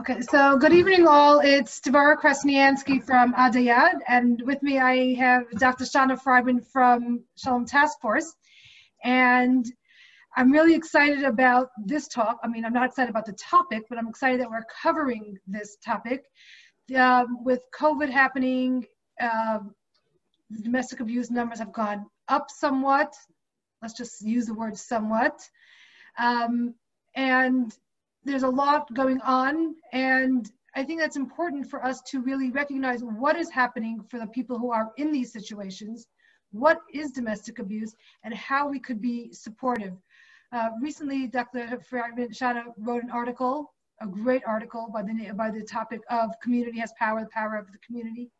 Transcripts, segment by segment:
Okay, so good evening all. It's Devora Krasnianski from Adai Ad, and with me I have Dr. Shana Frydman from Shalom Task Force. And I'm really excited about this talk. I mean, I'm not excited about the topic, but I'm excited that we're covering this topic. Um, with COVID happening, uh, domestic abuse numbers have gone up somewhat. Let's just use the word somewhat. Um, and there's a lot going on and I think that's important for us to really recognize what is happening for the people who are in these situations, what is domestic abuse, and how we could be supportive. Uh, recently, Dr. Shana wrote an article, a great article by the, by the topic of community has power, the power of the community.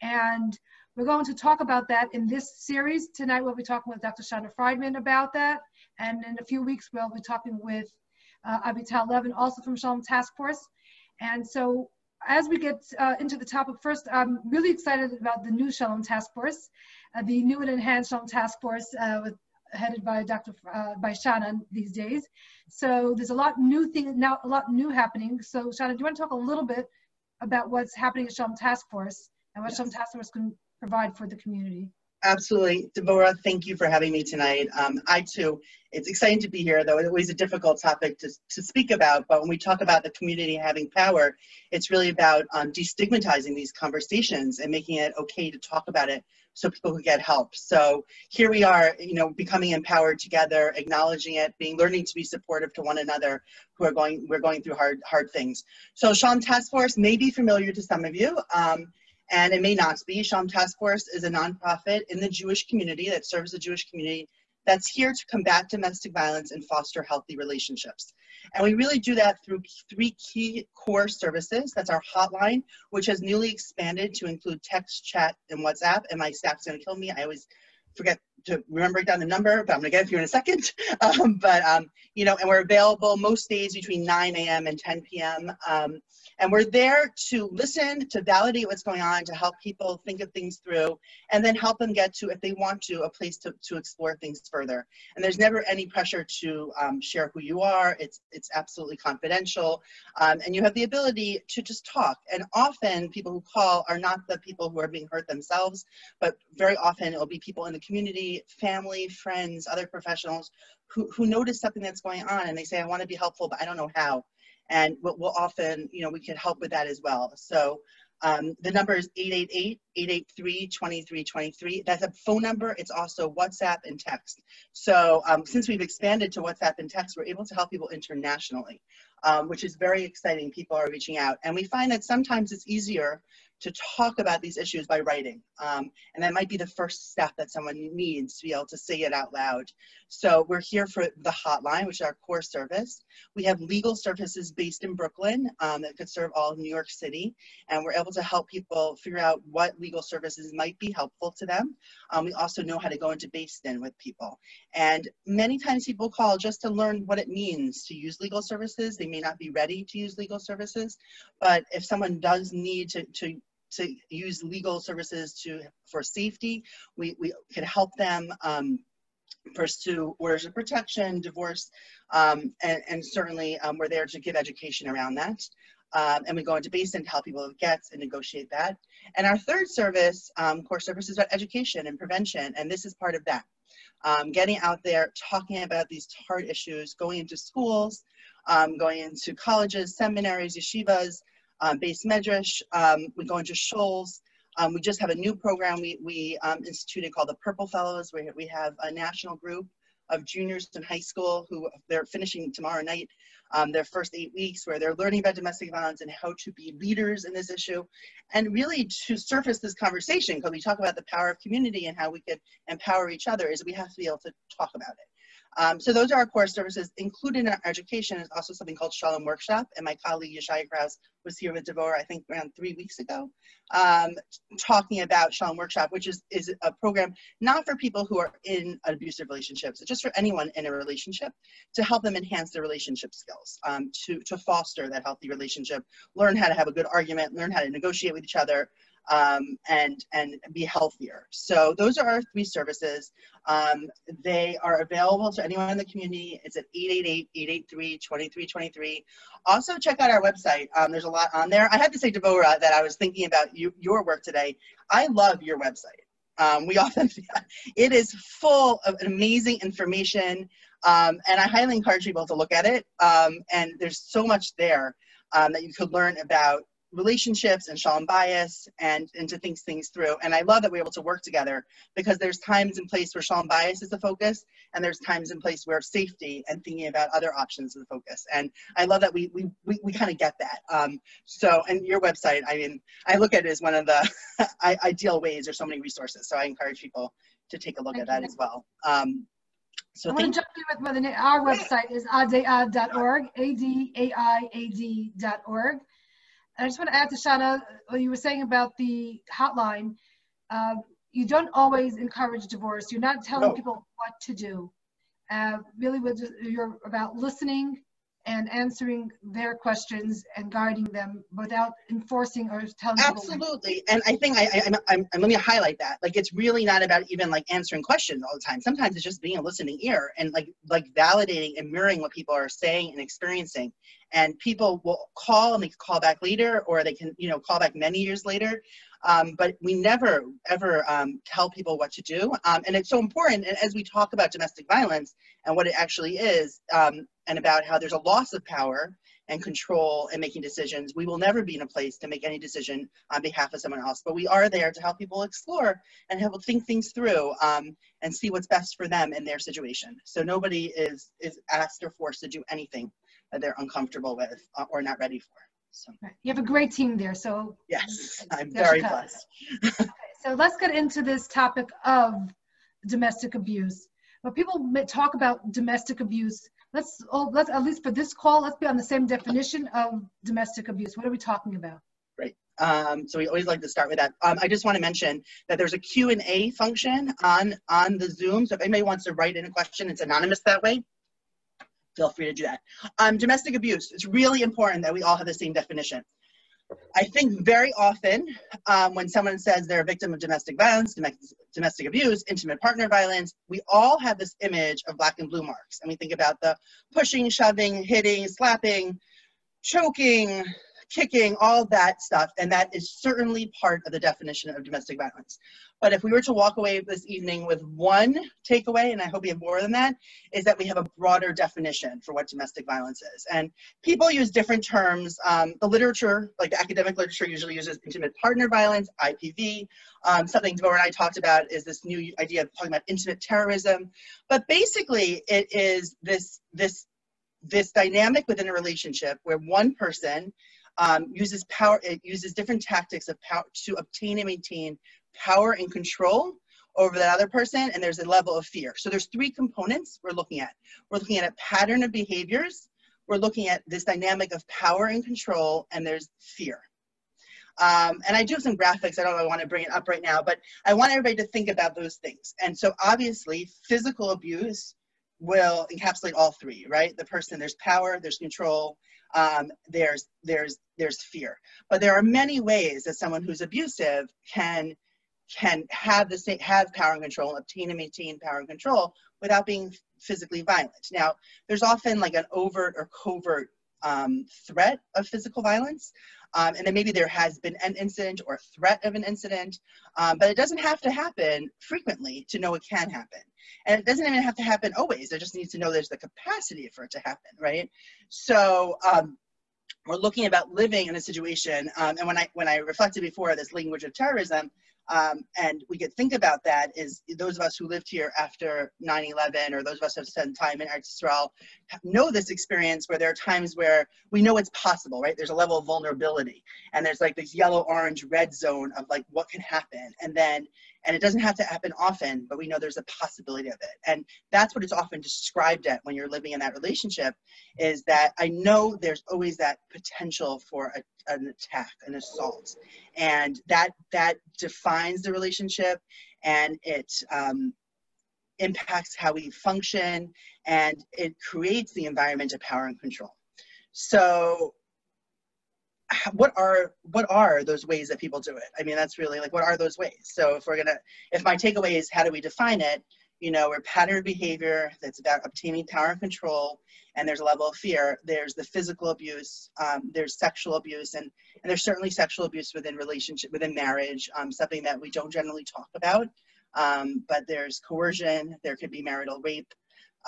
And we're going to talk about that in this series. Tonight we'll be talking with Dr. Shana Frydman about that. And in a few weeks, we'll be talking with uh, Avital Levin, also from Shalom Task Force. And so as we get uh, into the topic, first, I'm really excited about the new Shalom Task Force, uh, the new and enhanced Shalom Task Force uh, with, headed by Dr. Uh, by Shana these days. So there's a lot new thing now, a lot new happening. So Shana, do you want to talk a little bit about what's happening at Shalom Task Force and what yes. Shalom Task Force can provide for the community? Absolutely. Deborah, thank you for having me tonight. Um, I too, it's exciting to be here, though it's always a difficult topic to, to speak about. But when we talk about the community having power, it's really about um, destigmatizing these conversations and making it okay to talk about it so people can get help. So here we are, you know, becoming empowered together, acknowledging it, being learning to be supportive to one another who are going, we're going through hard, hard things. So Shalom Task Force may be familiar to some of you. Um, and it may not be. Shalom Task Force is a nonprofit in the Jewish community that serves the Jewish community that's here to combat domestic violence and foster healthy relationships. And we really do that through three key core services. That's our hotline, which has newly expanded to include text, chat, and WhatsApp. And my staff's gonna kill me. I always forget to remember down the number, but I'm gonna get it for you in a second. Um, but um, you know, and we're available most days between 9 a.m. and 10 p.m. Um, and we're there to listen, to validate what's going on, to help people think of things through, and then help them get to, if they want to, a place to, to explore things further. And there's never any pressure to um, share who you are. It's it's absolutely confidential, um, and you have the ability to just talk. And often, people who call are not the people who are being hurt themselves, but very often it'll be people in the community family, friends, other professionals who, who notice something that's going on and they say, I want to be helpful, but I don't know how. And we'll, we'll often, you know, we can help with that as well. So um, the number is 888-883-2323. That's a phone number. It's also WhatsApp and text. So um, since we've expanded to WhatsApp and text, we're able to help people internationally, um, which is very exciting. People are reaching out. And we find that sometimes it's easier to talk about these issues by writing. Um, and that might be the first step that someone needs to be able to say it out loud. So we're here for the hotline, which is our core service. We have legal services based in Brooklyn um, that could serve all of New York City. And we're able to help people figure out what legal services might be helpful to them. Um, we also know how to go into Beis Din with people. And many times people call just to learn what it means to use legal services. They may not be ready to use legal services, but if someone does need to, to to use legal services to for safety. We, we can help them um, pursue orders of protection, divorce, um, and, and, certainly um, we're there to give education around that. Um, and we go into Beis Din to help people with gets and negotiate that. And our third service, um, core service, is about education and prevention, and this is part of that. Um, getting out there, talking about these hard issues, going into schools, um, going into colleges, seminaries, yeshivas, um, Beis Medrash. Um, we go into Shuls. Um, we just have a new program we, we um, instituted called the Purple Fellows, where we have a national group of juniors in high school who they're finishing tomorrow night um, their first eight weeks where they're learning about domestic violence and how to be leaders in this issue and really to surface this conversation because we talk about the power of community and how we could empower each other is we have to be able to talk about it um, so those are our core services. Included in our education is also something called Shalom Workshop, and my colleague Yeshaya Kraus was here with Devora, I think around three weeks ago, um, talking about Shalom Workshop, which is, is a program not for people who are in abusive relationships, just for anyone in a relationship to help them enhance their relationship skills, um, to, to foster that healthy relationship, learn how to have a good argument, learn how to negotiate with each other, um, and and be healthier. So those are our three services. Um, they are available to anyone in the community. It's at 888-883-2323. Also check out our website. Um, there's a lot on there. I had to say, Devora, that I was thinking about you, your work today. I love your website. Um, we often, it is full of amazing information, um, and I highly encourage people to look at it. Um, and there's so much there um, that you could learn about relationships and shalom bayis and, and to think things through. And I love that we're able to work together because there's times and place where shalom bayis is the focus and there's times and place where safety and thinking about other options is the focus. And I love that we, we, we, we kind of get that. Um, so, and your website, I mean, I look at it as one of the ideal ways. There's so many resources. So I encourage people to take a look Thank at that you. as well. Um, so I want to jump in with the, our website is adaiad.org, A-D-A-I-A-D.org. I just want to add to Shana what you were saying about the hotline. Uh, you don't always encourage divorce. You're not telling no. people what to do. Uh, really, you're about listening and answering their questions and guiding them without enforcing or telling absolutely. And i think I, I I'm, let me highlight that. Like it's really not about even like answering questions all the time. Sometimes it's just being a listening ear and like like validating and mirroring what people are saying and experiencing. And people will call and they can call back later or they can you know call back many years later um, but we never ever um, tell people what to do. Um, and it's so important and as we talk about domestic violence and what it actually is um, and about how there's a loss of power and control and making decisions we will never be in a place to make any decision on behalf of someone else. But we are there to help people explore and help think things through um, and see what's best for them in their situation. So nobody is is asked or forced to do anything that they're uncomfortable with uh, or not ready for. So you have a great team there. So yes, I'm very blessed. okay, so let's get into this topic of domestic abuse. When people talk about domestic abuse, let's oh, let's at least for this call, let's be on the same definition of domestic abuse. What are we talking about? Great. Um, so we always like to start with that. Um, I just want to mention that there's a Q&A function on, on the Zoom. So if anybody wants to write in a question, it's anonymous that way feel free to do that. Um, domestic abuse, it's really important that we all have the same definition. I think very often um, when someone says they're a victim of domestic violence, domestic abuse, intimate partner violence, we all have this image of black and blue marks. And we think about the pushing, shoving, hitting, slapping, choking, kicking, all that stuff. And that is certainly part of the definition of domestic violence. But if we were to walk away this evening with one takeaway, and I hope we have more than that, is that we have a broader definition for what domestic violence is. And people use different terms. Um, the literature, like the academic literature, usually uses intimate partner violence, IPV. Um, something Deborah and I talked about is this new idea of talking about intimate terrorism. But basically, it is this this this dynamic within a relationship where one person um, uses power, it uses different tactics of power to obtain and maintain power and control over that other person, and there's a level of fear. So there's three components we're looking at. We're looking at a pattern of behaviors, we're looking at this dynamic of power and control, and there's fear. Um, and I do have some graphics. I don't know I want to bring it up right now, but I want everybody to think about those things. And so obviously, physical abuse will encapsulate all three, right? The person, there's power, there's control, um, there's there's there's fear. But there are many ways that someone who's abusive can can have the same have power and control, obtain and maintain power and control without being physically violent. Now, there's often like an overt or covert um, threat of physical violence. Um, and then maybe there has been an incident or threat of an incident, um, but it doesn't have to happen frequently to know it can happen. And it doesn't even have to happen always. It just needs to know there's the capacity for it to happen, right? So um, we're looking about living in a situation, um, and when I when I reflected before this language of terrorism, um, and we could think about that is those of us who lived here after 9-11 or those of us who have spent time in Israel know this experience where there are times where we know it's possible, right? There's a level of vulnerability and there's like this yellow, orange, red zone of like what can happen. And then and it doesn't have to happen often, but we know there's a possibility of it. And that's what it's often described at when you're living in that relationship is that I know there's always that potential for a, an attack, an assault. And that that defines the relationship and it um, impacts how we function and it creates the environment of power and control. So what are what are those ways that people do it i mean that's really like what are those ways so if we're gonna if my takeaway is how do we define it you know we're pattern behavior that's about obtaining power and control and there's a level of fear there's the physical abuse um, there's sexual abuse and and there's certainly sexual abuse within relationship within marriage um, something that we don't generally talk about um, but there's coercion there could be marital rape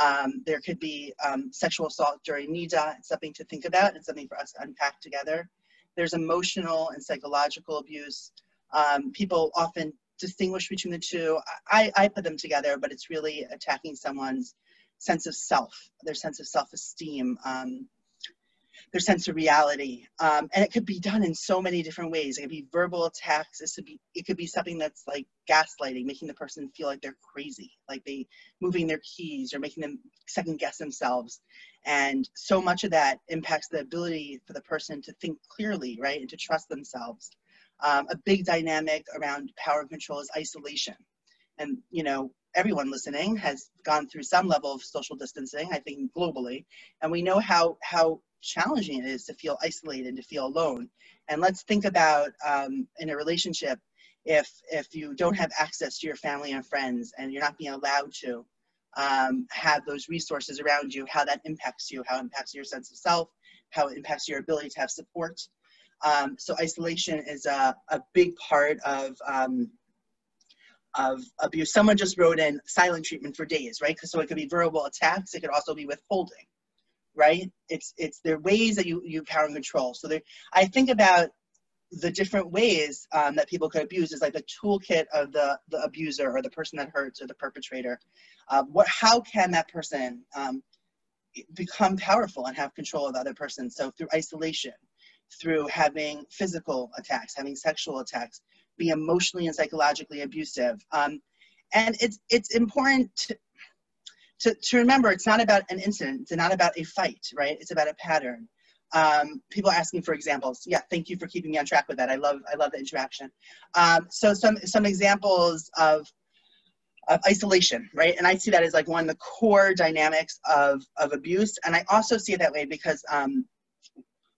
um, there could be um, sexual assault during niddah. it's something to think about and something for us to unpack together there's emotional and psychological abuse. Um, people often distinguish between the two. I, I put them together, but it's really attacking someone's sense of self, their sense of self-esteem, um, their sense of reality. Um, and it could be done in so many different ways. It could be verbal attacks. It could be, it could be something that's like gaslighting, making the person feel like they're crazy, like they moving their keys or making them second guess themselves. And so much of that impacts the ability for the person to think clearly, right, and to trust themselves. Um, a big dynamic around power and control is isolation. And, you know, everyone listening has gone through some level of social distancing, I think globally, and we know how, how challenging it is to feel isolated, and to feel alone. And let's think about um, in a relationship, if if you don't have access to your family and friends and you're not being allowed to um, have those resources around you, how that impacts you, how it impacts your sense of self, how it impacts your ability to have support. Um, so isolation is a, a big part of um, of abuse. Someone just wrote in silent treatment for days, right? So it could be verbal attacks. It could also be withholding right? It's it's there ways that you you power and control. So there, I think about the different ways um, that people could abuse is like the toolkit of the the abuser or the person that hurts or the perpetrator. Uh, what how can that person um, become powerful and have control of the other person? So through isolation, through having physical attacks, having sexual attacks, being emotionally and psychologically abusive. Um, and it's it's important to, to, to remember it's not about an incident, it's not about a fight, right? It's about a pattern. Um, people asking for examples. Yeah, thank you for keeping me on track with that. I love I love the interaction. Um, so some some examples of of isolation, right? And I see that as like one of the core dynamics of of abuse, and I also see it that way because um,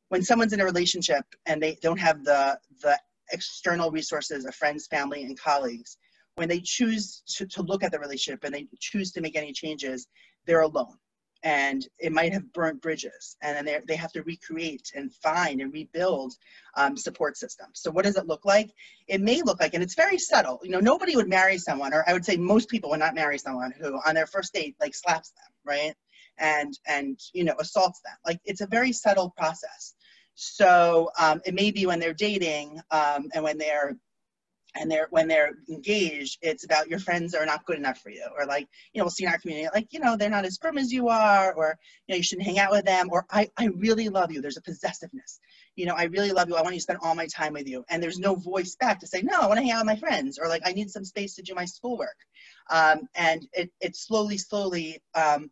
when someone's in a relationship and they don't have the the external resources of friends, family, and colleagues, when they choose to, to look at the relationship and they choose to make any changes, they're alone. And it might have burnt bridges, and then they have to recreate and find and rebuild um, support systems. So, what does it look like? It may look like, and it's very subtle. You know, nobody would marry someone, or I would say most people would not marry someone who, on their first date, like slaps them, right? And and you know assaults them. Like it's a very subtle process. So um, it may be when they're dating um, and when they're and they're when they're engaged it's about your friends are not good enough for you. Or like you know we'll see in our community like you know they're not as firm as you are or you know you shouldn't hang out with them or i i really love you. There's a possessiveness. You know i really love you. I want you to spend all my time with you. And there's no voice back to say no i want to hang out with my friends or like i need some space to do my schoolwork. Um, and it, it slowly slowly um,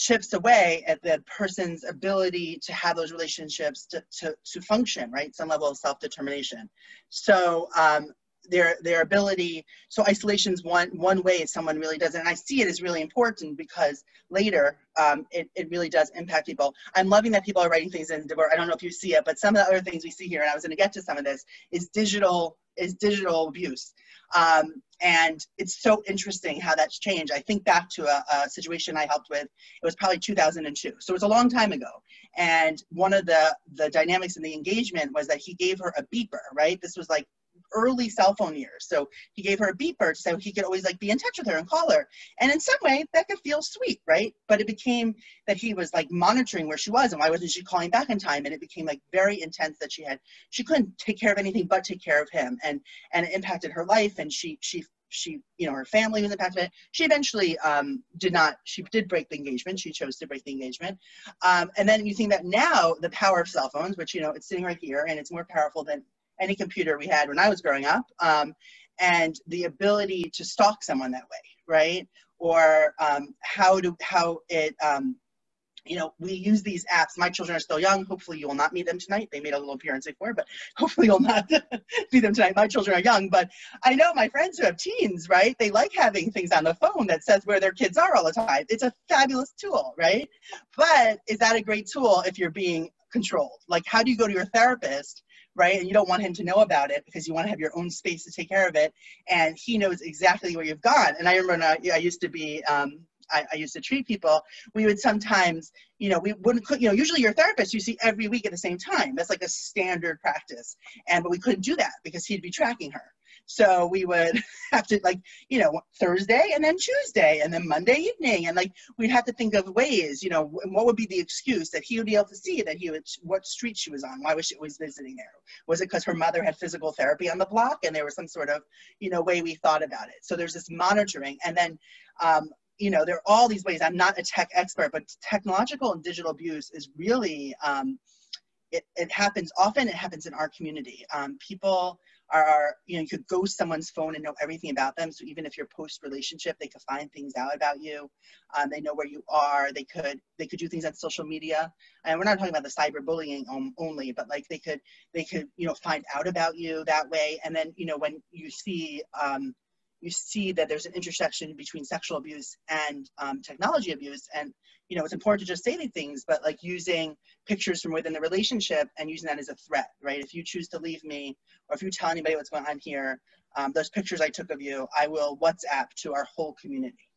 chips away at the person's ability to have those relationships to, to, to function, right? Some level of self-determination. So um, their their ability. So isolation is one one way someone really does it. And i see it as really important because later um, it, it really does impact people. I'm loving that people are writing things in i don't know if you see it but some of the other things we see here and i was going to get to some of this is digital is digital abuse. Um, and it's so interesting how that's changed. I think back to a, a situation i helped with. It was probably 2002 so it was a long time ago. And one of the the dynamics in the engagement was that he gave her a beeper right? This was like early cell phone years. So he gave her a beeper so he could always like be in touch with her and call her. And in some way that could feel sweet, right? But it became that he was like monitoring where she was and why wasn't she calling back in time? And it became like very intense that she had she couldn't take care of anything but take care of him. And and it impacted her life and she she she you know her family was impacted she eventually um, did not she did break the engagement she chose to break the engagement um, and then you think that now the power of cell phones which you know it's sitting right here and it's more powerful than any computer we had when I was growing up, um, and the ability to stalk someone that way, right? Or um, how to how it um, you know, we use these apps. My children are still young. Hopefully, you will not meet them tonight. They made a little appearance before, but hopefully, you'll not meet them tonight. My children are young, but I know my friends who have teens, right? They like having things on the phone that says where their kids are all the time. It's a fabulous tool, right? But is that a great tool if you're being controlled. Like, how do you go to your therapist, right? And you don't want him to know about it because you want to have your own space to take care of it. And he knows exactly where you've gone. And I remember I, I used to be, um, I, I, used to treat people, we would sometimes, you know, we wouldn't, you know, usually your therapist you see every week at the same time. That's like a standard practice. And, but we couldn't do that because he'd be tracking her. So we would have to like, you know, Thursday and then Tuesday and then Monday evening. And like, we'd have to think of ways, you know, what would be the excuse that he would be able to see that he would, what street she was on? Why was she always visiting there? Was it because her mother had physical therapy on the block and there was some sort of, you know, way we thought about it? So there's this monitoring. And then, um, you know, there are all these ways. I'm not a tech expert, but technological and digital abuse is really, um, it, it happens often. It happens in our community. Um, people are, you know, you could ghost someone's phone and know everything about them. So even if you're post relationship, they could find things out about you. Um, they know where you are. They could, they could do things on social media. And we're not talking about the cyberbullying only, but like they could, they could, you know, find out about you that way. And then, you know, when you see, um, you see that there's an intersection between sexual abuse and um, technology abuse. And, you know, it's important to just say these things, but like using pictures from within the relationship and using that as a threat, right? If you choose to leave me, or if you tell anybody what's going on here, um, those pictures I took of you, I will WhatsApp to our whole community.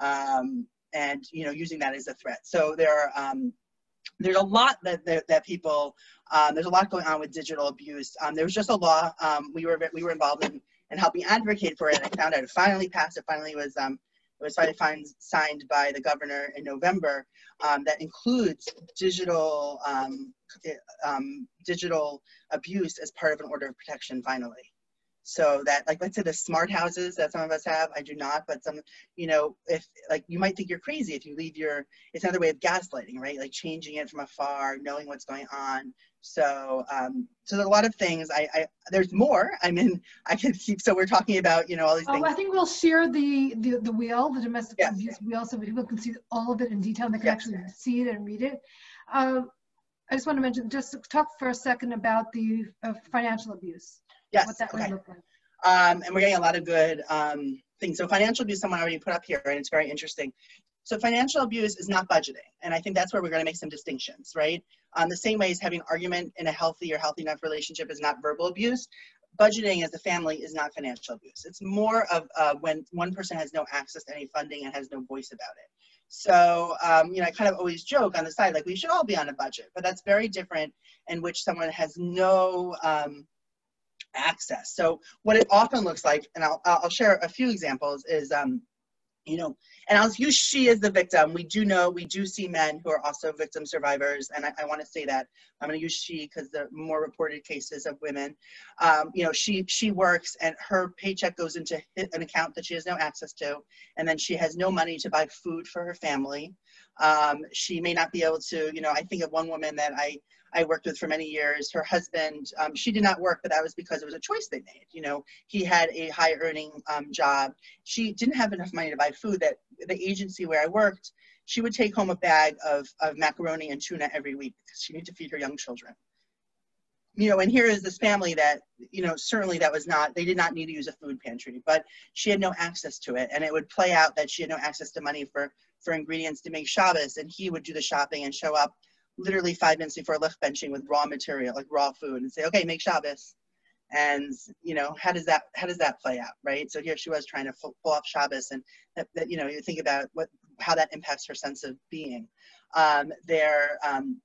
Um, and, you know, using that as a threat. So there are, um, there's a lot that, that, that people, um, there's a lot going on with digital abuse. Um, there was just a law, um, we, were, we were involved in and helping advocate for it. I found out it finally passed. It finally was um, it was finally signed by the governor in November. Um, that includes digital um, um, digital abuse as part of an order of protection. Finally, so that like let's say the smart houses that some of us have i do not but some you know if like you might think you're crazy if you leave your it's another way of gaslighting right like changing it from afar knowing what's going on so um so there's a lot of things i i there's more i mean i can keep so we're talking about you know all these oh, things i think we'll share the the, the wheel the domestic yes. abuse wheel so people can see all of it in detail and they can yes. actually see it and read it um I just want to mention, just talk for a second about the uh, financial abuse. Yes. What that okay. would look like. Um, and we're getting a lot of good um, things. So financial abuse, someone already put up here, and it's very interesting. So financial abuse is not budgeting, and I think that's where we're going to make some distinctions, right? Um, the same way as having argument in a healthy or healthy enough relationship is not verbal abuse. Budgeting as a family is not financial abuse. It's more of uh, when one person has no access to any funding and has no voice about it. So, um, you know, I kind of always joke on the side, like we should all be on a budget, but that's very different in which someone has no um, access. So what it often looks like, and I'll, I'll share a few examples, is um, you know, and I'll use she as the victim. We do know, we do see men who are also victim survivors, and I, I want to say that I'm going to use she because the more reported cases of women. Um, you know, she she works and her paycheck goes into an account that she has no access to, and then she has no money to buy food for her family. Um, she may not be able to, you know, I think of one woman that I I worked with for many years. Her husband, um, she did not work, but that was because it was a choice they made. You know, he had a high earning um, job. She didn't have enough money to buy food. That the agency where I worked, she would take home a bag of, of macaroni and tuna every week because she needed to feed her young children. You know, and here is this family that, you know, certainly that was not, they did not need to use a food pantry, but she had no access to it. And it would play out that she had no access to money for, for ingredients to make Shabbos, and he would do the shopping and show up literally five minutes before licht benching with raw material, like raw food, and say, okay, make Shabbos. And you know, how does that how does that play out, right? So here she was trying to pull off Shabbos, and that, that, you know, you think about what how that impacts her sense of being. Um, they're um,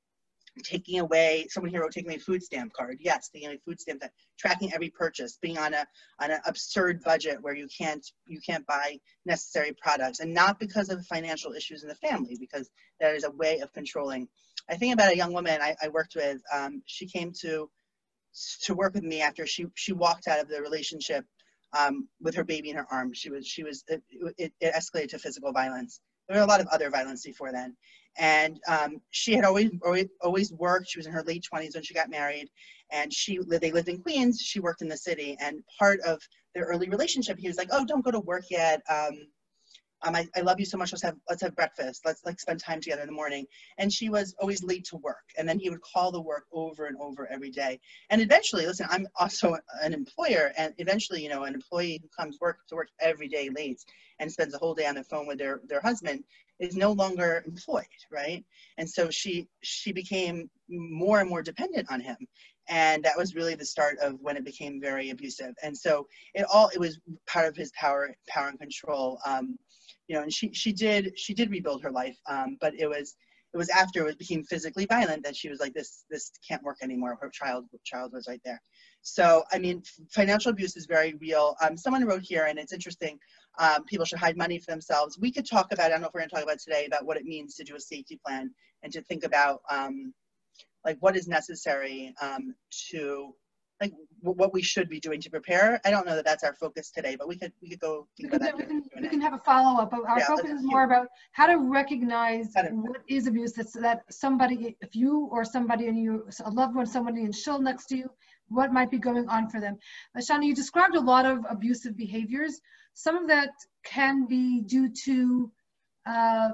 taking away someone here wrote taking away food stamp card yes taking away food stamp that tracking every purchase being on a on an absurd budget where you can't you can't buy necessary products and not because of financial issues in the family because that is a way of controlling I think about a young woman I, I worked with. Um, she came to to work with me after she she walked out of the relationship um, with her baby in her arms. She was she was it, it, it, escalated to physical violence. There were a lot of other violence before then, and um, she had always, always always worked. She was in her late twenties when she got married, and she they lived in Queens. She worked in the city, and part of their early relationship, he was like, "Oh, don't go to work yet." Um, um, I, I love you so much. Let's have let's have breakfast. Let's like spend time together in the morning. And she was always late to work. And then he would call the work over and over every day. And eventually, listen, I'm also an employer, and eventually, you know, an employee who comes work to work every day late and spends the whole day on the phone with their their husband is no longer employed, right? And so she she became more and more dependent on him and that was really the start of when it became very abusive and so it all it was part of his power power and control um, you know, and she she did she did rebuild her life, um, but it was it was after it became physically violent that she was like this this can't work anymore. Her child child was right there. So I mean, financial abuse is very real. Um, someone wrote here, and it's interesting. Um, people should hide money for themselves. We could talk about. I don't know if we're going to talk about today about what it means to do a safety plan and to think about um, like what is necessary um, to like what we should be doing to prepare. I don't know that that's our focus today, but we could we could go we can, we, can, we can have a follow up. But our yeah, focus is more about how to recognize how to, what is abuse. That's that somebody, if you or somebody and you, a loved one, somebody in Shul next to you, what might be going on for them. But Shana, you described a lot of abusive behaviors. Some of that can be due to uh,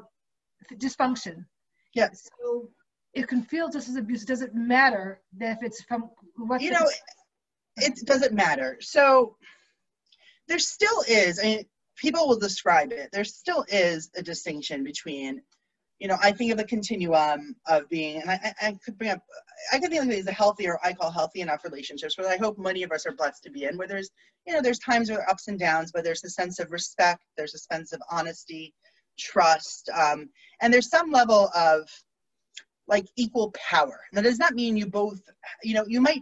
dysfunction. Yes. So it can feel just as abuse. It doesn't matter if it's from you know. It doesn't matter. So there still is. I mean, people will describe it. There still is a distinction between, you know, I think of the continuum of being, and I, I could bring up, I could think of these as a healthy or I call healthy enough relationships, where I hope many of us are blessed to be in, where there's, you know, there's times where ups and downs, but there's a sense of respect, there's a sense of honesty, trust, um, and there's some level of like equal power. Now, does not mean you both, you know, you might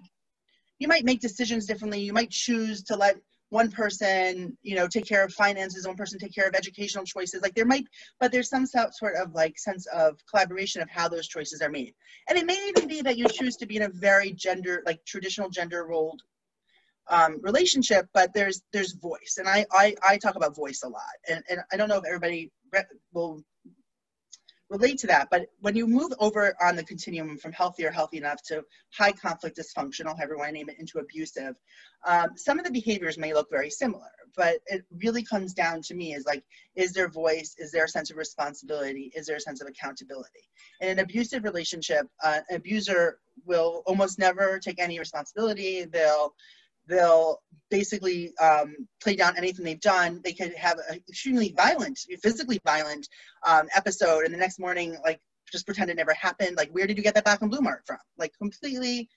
you might make decisions differently. You might choose to let one person, you know, take care of finances, one person take care of educational choices. Like there might, but there's some sort of like sense of collaboration of how those choices are made. And it may even be that you choose to be in a very gender, like traditional gender rolled um, relationship, but there's there's voice, and I, I I talk about voice a lot, and and I don't know if everybody will relate to that. But when you move over on the continuum from healthy or healthy enough to high conflict dysfunctional, however you want to name it, into abusive, um, some of the behaviors may look very similar. But it really comes down to me is like, is there voice? Is there a sense of responsibility? Is there a sense of accountability? In an abusive relationship, uh, an abuser will almost never take any responsibility. They'll they'll basically um, play down anything they've done. They could have an extremely violent, physically violent um, episode, and the next morning, like, just pretend it never happened. Like, where did you get that black and blue mark from? Like, completely,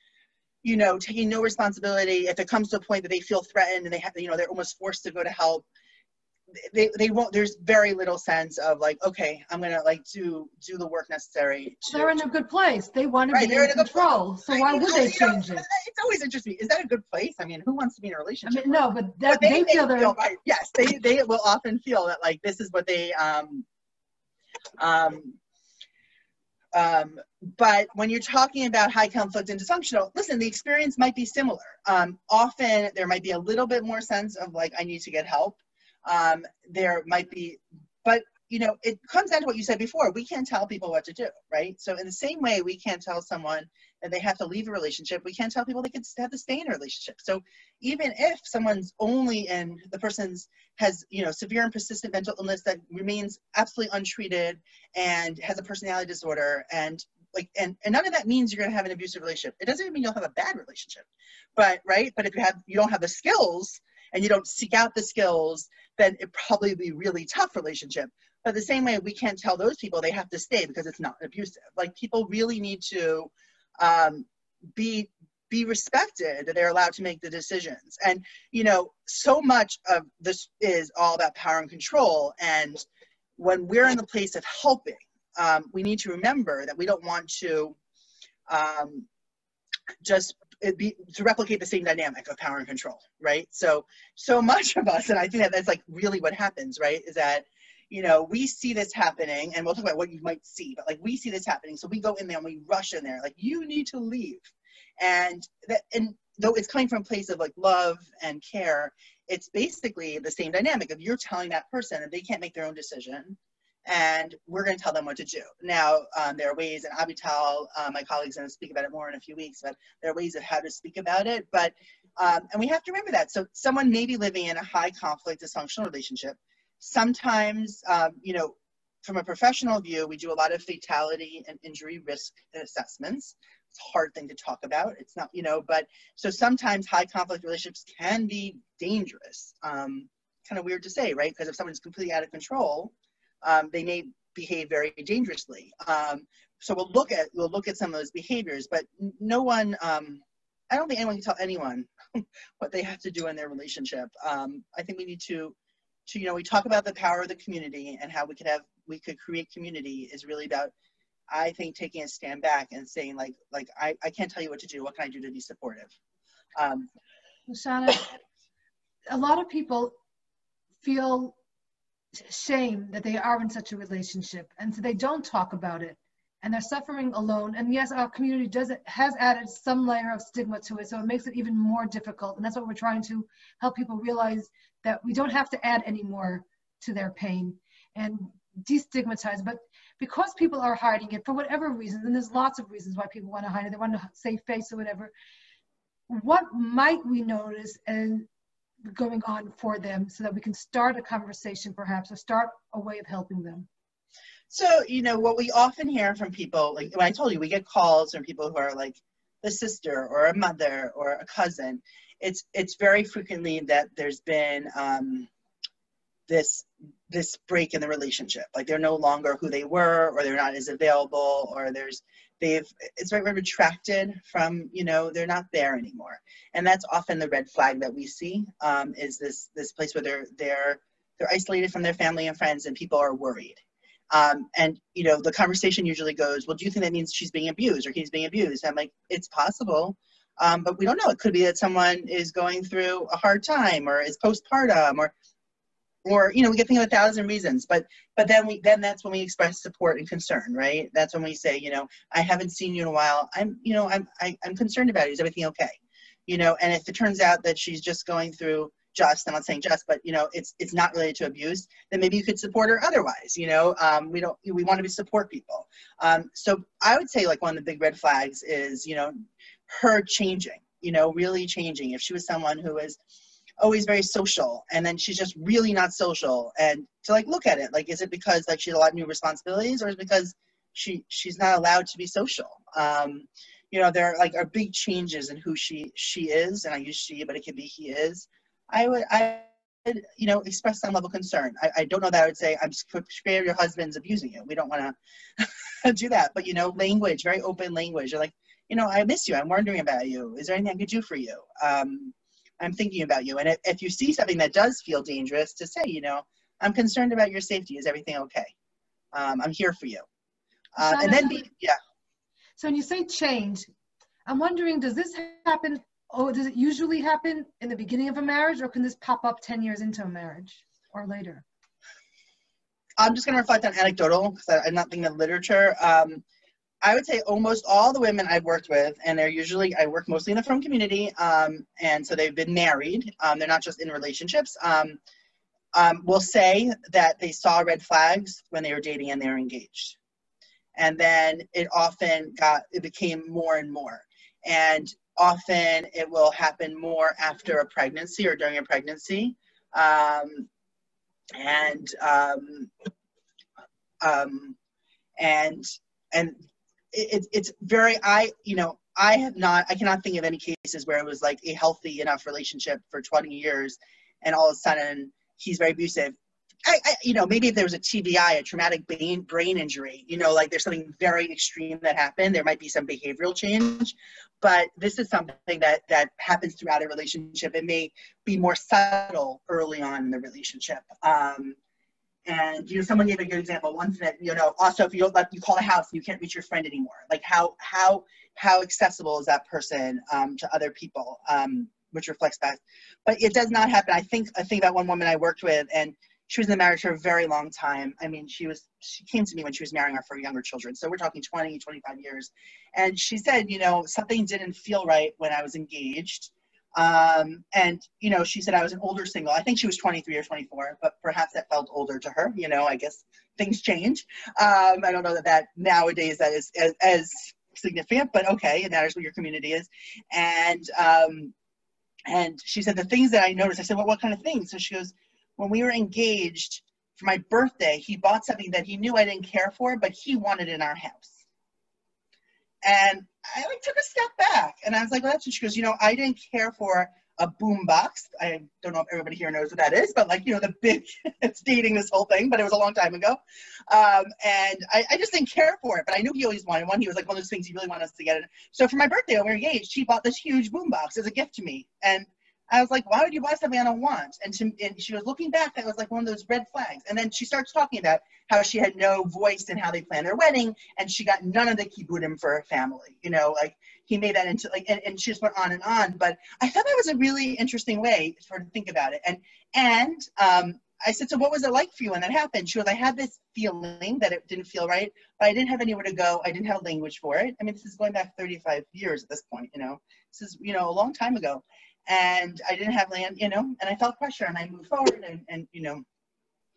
you know, taking no responsibility. If it comes to a point that they feel threatened and they have, you know, they're almost forced to go to help, they, they won't there's very little sense of like okay i'm gonna like do do the work necessary to, they're in a good place. They want to right, be in, in control. so why would they change know, it? it's always interesting. Is that a good place? I mean who wants to be in a relationship I mean, no but, that, but they, they, feel, they feel right, yes they they will often feel that like this is what they um um um, but when you're talking about high conflict and dysfunctional, listen, the experience might be similar. Um, often there might be a little bit more sense of like, I need to get help um, there might be, but you know, it comes down to what you said before. We can't tell people what to do, right? So in the same way, we can't tell someone that they have to leave a relationship. We can't tell people they can have to stay in a relationship. So even if someone's only in the person's has you know severe and persistent mental illness that remains absolutely untreated and has a personality disorder and like and, and none of that means you're going to have an abusive relationship it doesn't mean you'll have a bad relationship but right but if you have you don't have the skills and you don't seek out the skills, then it probably be really tough relationship. But the same way, we can't tell those people they have to stay because it's not abusive. Like people really need to um, be be respected. That they're allowed to make the decisions. And you know, so much of this is all about power and control. And when we're in the place of helping, um, we need to remember that we don't want to um, just Uh, be, to replicate the same dynamic of power and control, right? So, so much of us, and I think that that's like really what happens, right? Is that, you know, we see this happening, and we'll talk about what you might see, but like we see this happening, so we go in there and we rush in there, like you need to leave, and that, and though it's coming from a place of like love and care, it's basically the same dynamic of you're telling that person that they can't make their own decision, and we're going to tell them what to do. Now, um, there are ways, and Avital, uh, my colleagues, going to speak about it more in a few weeks, but there are ways of how to speak about it. But, um, and we have to remember that. So someone may be living in a high conflict, dysfunctional relationship. sometimes, um, you know, from a professional view, we do a lot of fatality and injury risk assessments. It's a hard thing to talk about. It's not, you know, but so sometimes high conflict relationships can be dangerous. Um, kind of weird to say, right? Because if someone's completely out of control, um, they may behave very dangerously. Um, so we'll look at we'll look at some of those behaviors, but no one. Um, I don't think anyone can tell anyone what they have to do in their relationship. Um, I think we need to, to you know, we talk about the power of the community and how we could have we could create community is really about I think taking a stand back and saying like like I, I can't tell you what to do. What can I do to be supportive? Um, a lot of people feel shame that they are in such a relationship, and so they don't talk about it, and they're suffering alone. And yes, our community does it has added some layer of stigma to it, so it makes it even more difficult. And that's what we're trying to help people realize that we don't have to add any more to their pain and destigmatize. But because people are hiding it for whatever reasons, and there's lots of reasons why people want to hide it, they want to save face or whatever. What might we notice and going on for them so that we can start a conversation perhaps or start a way of helping them? So, you know, what we often hear from people, like when I told you, we get calls from people who are like a sister or a mother or a cousin. It's it's very frequently that there's been um, this this break in the relationship like they're no longer who they were or they're not as available or there's they've it's very, retracted from you know they're not there anymore. And that's often the red flag that we see um, is this this place where they're they're they're isolated from their family and friends and people are worried. Um, and you know the conversation usually goes well do you think that means she's being abused or he's being abused? I'm like it's possible um, but we don't know. It could be that someone is going through a hard time or is postpartum or or you know we can think of a thousand reasons but but then we then that's when we express support and concern right? That's when we say you know i haven't seen you in a while. I'm you know i'm I, am i am concerned about you. Is everything okay? You know and if it turns out that she's just going through just i'm not saying just but you know it's it's not related to abuse then maybe you could support her otherwise you know? Um, we don't we want to support people. Um, so i would say like one of the big red flags is you know her changing you know really changing. If she was someone who was always very social and then she's just really not social and to like look at it like is it because like she has a lot of new responsibilities or is because she she's not allowed to be social? Um you know there are like are big changes in who she she is and i use she but it could be he is. I would i would, you know express some level of concern. I, I don't know that i would say i'm scared your husband's abusing you. We don't want to do that but you know language very open language you're like you know i miss you. I'm wondering about you. Is there anything i could do for you? Um I'm thinking about you. And if, if you see something that does feel dangerous, to say, you know, I'm concerned about your safety. Is everything okay? Um, I'm here for you. Uh, and then, be, yeah. So when you say change, I'm wondering, does this happen, or does it usually happen in the beginning of a marriage, or can this pop up 10 years into a marriage or later? I'm just going to reflect on anecdotal because I'm not thinking of literature. Um, I would say almost all the women I've worked with, and they're usually, I work mostly in the frum community, um, and so they've been married. Um, they're not just in relationships. Um, um, will say that they saw red flags when they were dating and they were engaged. And then it often got, it became more and more. And often it will happen more after a pregnancy or during a pregnancy. Um, and, um, um, and, and it, it's very i you know i have not i cannot think of any cases where it was like a healthy enough relationship for 20 years and all of a sudden he's very abusive I, I, you know, maybe if there was a TBI, a traumatic brain, brain injury, you know, like there's something very extreme that happened, there might be some behavioral change. But this is something that that happens throughout a relationship. It may be more subtle early on in the relationship. Um, and you know, someone gave a good example once that you know, also if you don't let you call a house, you can't reach your friend anymore. Like how how how accessible is that person um, to other people, um, which reflects that. But it does not happen. I think I think about one woman I worked with, and she was in the marriage for a very long time. I mean, she was she came to me when she was marrying her for younger children. So we're talking 20, 25 years. And she said, you know, something didn't feel right when I was engaged um, and, you know, she said I was an older single. I think she was 23 or 24, but perhaps that felt older to her. You know, I guess things change. Um, I don't know that that nowadays that is as, as significant, but okay, it matters what your community is. And, um, and she said, the things that I noticed, I said, well, what kind of things? So she goes, when we were engaged, for my birthday, he bought something that he knew I didn't care for, but he wanted in our house. And I like took a step back and I was like, well, that's what she goes, you know, I didn't care for a boom box. I don't know if everybody here knows what that is, but like, you know, the big, it's dating this whole thing, but it was a long time ago. Um, and I, I, just didn't care for it, but I knew he always wanted one. He was like one of those things he really wanted us to get. It. So for my birthday when we were engaged, she bought this huge boom box as a gift to me. And I was like, why would you buy something I don't want? And, to, and she was looking back, that was like one of those red flags. And then she starts talking about how she had no voice in how they planned their wedding, and she got none of the kibbudim for her family. You know, like he made that into like, and, and she just went on and on. But I thought that was a really interesting way for her to think about it. And and um, I said, so what was it like for you when that happened? She was, I had this feeling that it didn't feel right, but I didn't have anywhere to go. I didn't have language for it. I mean, this is going back 35 years at this point, you know, this is, you know, a long time ago and I didn't have land, you know, and I felt pressure and I moved forward and, and you know,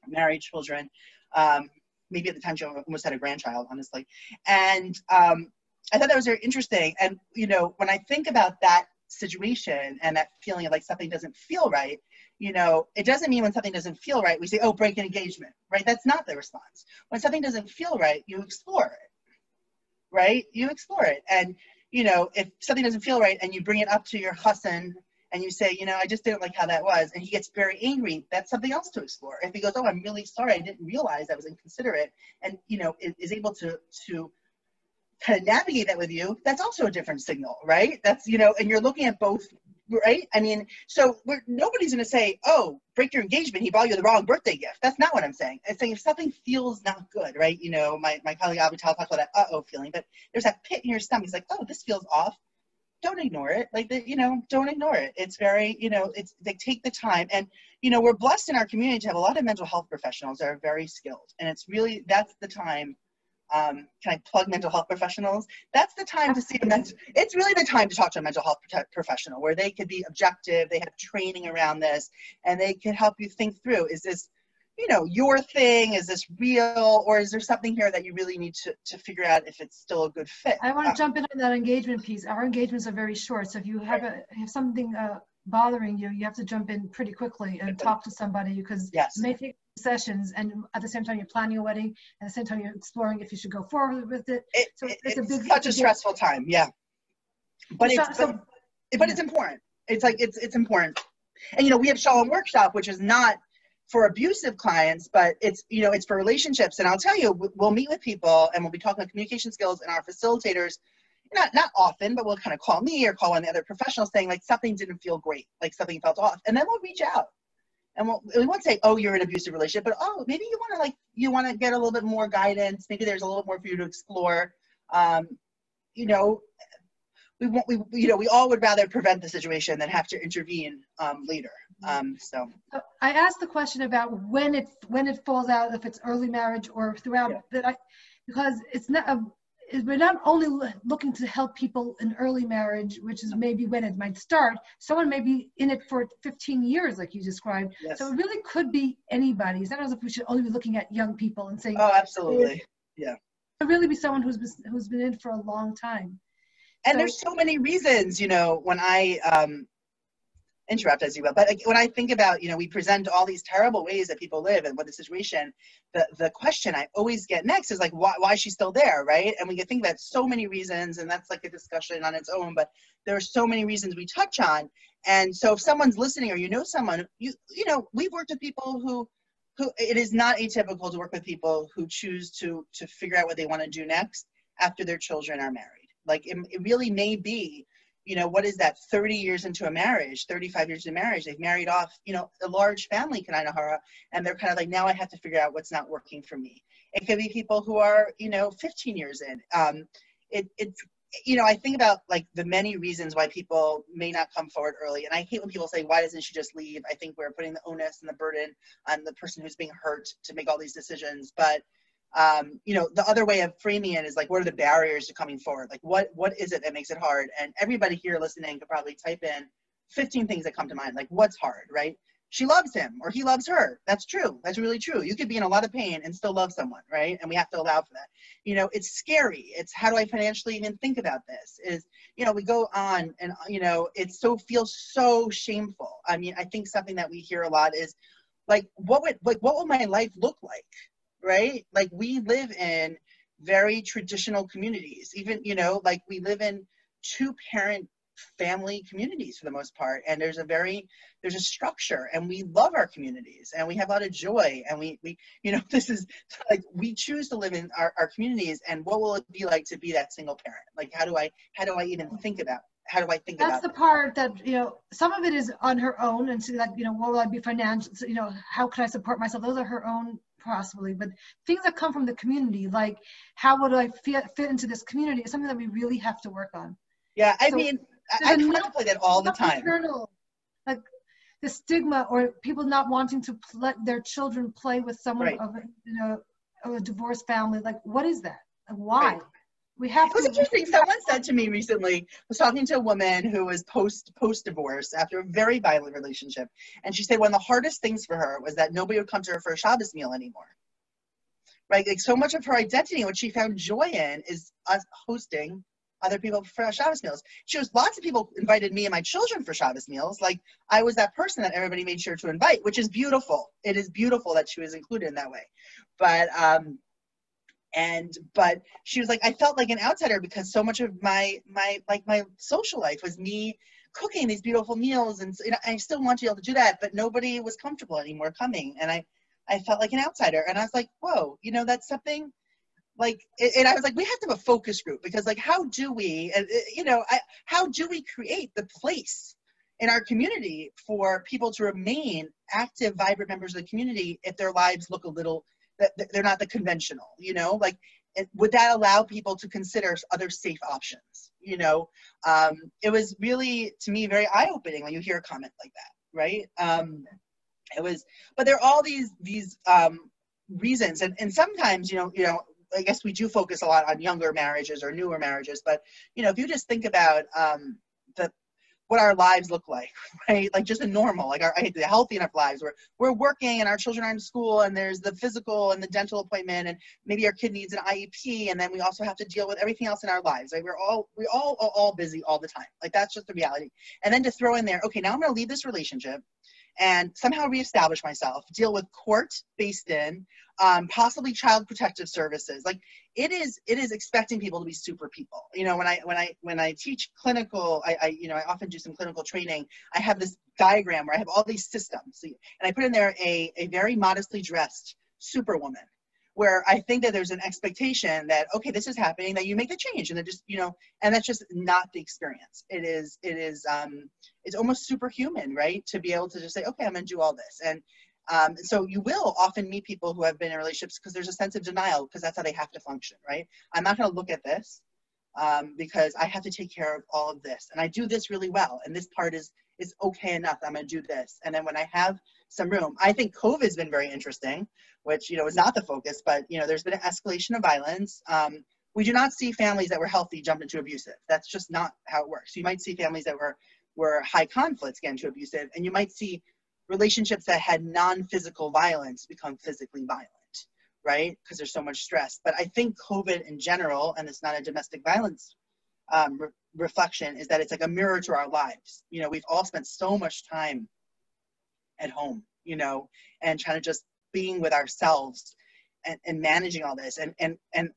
married children. Um, maybe at the time she almost had a grandchild, honestly. And um, I thought that was very interesting. And, you know, when I think about that situation and that feeling of like something doesn't feel right, you know, it doesn't mean when something doesn't feel right, we say, oh, break an engagement, right? That's not the response. When something doesn't feel right, you explore it, right? You explore it. And, you know, if something doesn't feel right and you bring it up to your husband and you say, you know, I just didn't like how that was, and he gets very angry, that's something else to explore. If he goes, oh, I'm really sorry, I didn't realize I was inconsiderate, and you know, is, is able to to kind of navigate that with you, that's also a different signal, right? That's you know, and you're looking at both, right? I mean, so we're, nobody's going to say, oh, break your engagement, he bought you the wrong birthday gift. That's not what I'm saying. I'm saying if something feels not good, right? You know, my my colleague Avital talked about that uh oh feeling, but there's that pit in your stomach. He's like, oh, this feels off don't ignore it. Like the, you know don't ignore it. It's very you know it's they take the time. And you know we're blessed in our community to have a lot of mental health professionals that are very skilled. And it's really that's the time um, can I plug mental health professionals? That's the time to see a mental, it's really the time to talk to a mental health professional where they could be objective, they have training around this, and they can help you think through, is this you know your thing is this real or is there something here that you really need to, to figure out if it's still a good fit? I want to uh, jump in on that engagement piece. Our engagements are very short so if you have a have something uh, bothering you you have to jump in pretty quickly and talk to somebody because yes. it may take sessions and at the same time you're planning a wedding and at the same time you're exploring if you should go forward with it, it so it, it's, it's, a big such a stressful time yeah. But it's, so, but, but it's important. It's like it's it's important. And you know we have shalom workshop which is not for abusive clients, but it's you know it's for relationships. And I'll tell you, we'll meet with people and we'll be talking about communication skills, and our facilitators, not not often, but we'll kind of call me or call one of the other professionals saying like something didn't feel great, like something felt off, and then we'll reach out. And we'll, we won't say, oh, you're in an abusive relationship, but oh, maybe you want to like you want to get a little bit more guidance. Maybe there's a little more for you to explore. Um, you know, we want we you know we all would rather prevent the situation than have to intervene um, later. Um, so I asked the question about when it when it falls out, if it's early marriage or throughout. Yeah. But I because it's not a, we're not only looking to help people in early marriage, which is maybe when it might start. Someone may be in it for 15 years, like you described. Yes. So it really could be anybody. It's not as if we should only be looking at young people and saying, "Oh, absolutely, yeah." It really be someone who's been, who's been in for a long time. And so, there's so many reasons, you know, when I um, interrupt as you will. But when I think about, you know, we present all these terrible ways that people live and what the situation, the, the question I always get next is like, why, why is she still there, right? And we can think about so many reasons, and that's like a discussion on its own, but there are so many reasons we touch on. And so if someone's listening or you know someone, you, you know, we've worked with people who, who it is not atypical to work with people who choose to, to figure out what they want to do next after their children are married. Like it, it really may be you know, what is that 30 years into a marriage, 35 years into marriage, they've married off, you know, a large family, Kanai and they're kind of like, now I have to figure out what's not working for me. It could be people who are, you know, 15 years in. Um, it, it's, you know, I think about like the many reasons why people may not come forward early. And I hate when people say, why doesn't she just leave? I think we're putting the onus and the burden on the person who's being hurt to make all these decisions. But um, you know, the other way of framing it is like, what are the barriers to coming forward? Like, what what is it that makes it hard? And everybody here listening could probably type in 15 things that come to mind. Like, what's hard, right? She loves him or he loves her. That's true. That's really true. You could be in a lot of pain and still love someone, right? And we have to allow for that. You know, it's scary. It's how do I financially even think about this? Is you know, we go on and you know, it so feels so shameful. I mean, I think something that we hear a lot is like what would like what will my life look like right? Like we live in very traditional communities. Even you know like we live in two parent family communities for the most part and there's a very there's a structure and we love our communities and we have a lot of joy and we we you know this is like we choose to live in our, our communities and what will it be like to be that single parent? Like how do i how do i even think about how do I think about That's the part that, you know, some of it is on her own and so like, you know, what will I be financial, you know, how can I support myself? Those are her own possibly, but things that come from the community, like how would I fit, fit into this community is something that we really have to work on. Yeah, I so mean, I, I contemplate it all the time. Internal, like the stigma or people not wanting to let their children play with someone right. of a, you know, of a divorced family. Like, what is that? Why? Right we have it was interesting someone said to me recently was talking to a woman who was post post divorce after a very violent relationship and she said one of the hardest things for her was that nobody would come to her for a shabbos meal anymore right like so much of her identity what she found joy in is us hosting other people for Shabbos meals. She was lots of people invited me and my children for Shabbos meals. Like I was that person that everybody made sure to invite, which is beautiful. It is beautiful that she was included in that way. But um, and but she was like i felt like an outsider because so much of my my like my social life was me cooking these beautiful meals and you know, i still want to be able to do that but nobody was comfortable anymore coming. And i i felt like an outsider. And i was like whoa you know that's something like and i was like we have to have a focus group because like how do we uh, you know I, how do we create the place in our community for people to remain active vibrant members of the community if their lives look a little they're not the conventional you know like would that allow people to consider other safe options you know? Um, it was really to me very eye-opening when you hear a comment like that right? Um, it was but there are all these these um, reasons and, and sometimes you know you know i guess we do focus a lot on younger marriages or newer marriages but you know if you just think about um, the what our lives look like, right? Like just a normal, like our the healthy enough lives where we're working and our children are in school and there's the physical and the dental appointment and maybe our kid needs an IEP and then we also have to deal with everything else in our lives. Like we're all we all all, all busy all the time. Like that's just the reality. And then to throw in there, okay, now I'm gonna leave this relationship and somehow reestablish myself, deal with court based in, um, possibly child protective services. Like it is, it is expecting people to be super people. You know, when I when I when I teach clinical, I, I you know I often do some clinical training. I have this diagram where I have all these systems, and I put in there a a very modestly dressed superwoman where I think that there's an expectation that okay, this is happening, that you make the change, and then just you know, and that's just not the experience. It is it is um, it's almost superhuman, right? To be able to just say, okay, I'm gonna do all this, and um, so you will often meet people who have been in relationships because there's a sense of denial because that's how they have to function, right? I'm not gonna look at this um, because I have to take care of all of this, and I do this really well, and this part is is okay enough. I'm gonna do this, and then when I have some room. I think COVID's been very interesting, which you know is not the focus, but you know there's been an escalation of violence. Um, we do not see families that were healthy jump into abusive. That's just not how it works. You might see families that were were high conflicts get into abusive, and you might see relationships that had non-physical violence become physically violent, right? Because there's so much stress. But I think COVID in general, and it's not a domestic violence um, re- reflection, is that it's like a mirror to our lives. You know, we've all spent so much time at home, you know, and trying to just being with ourselves and, and managing all this. And, and, and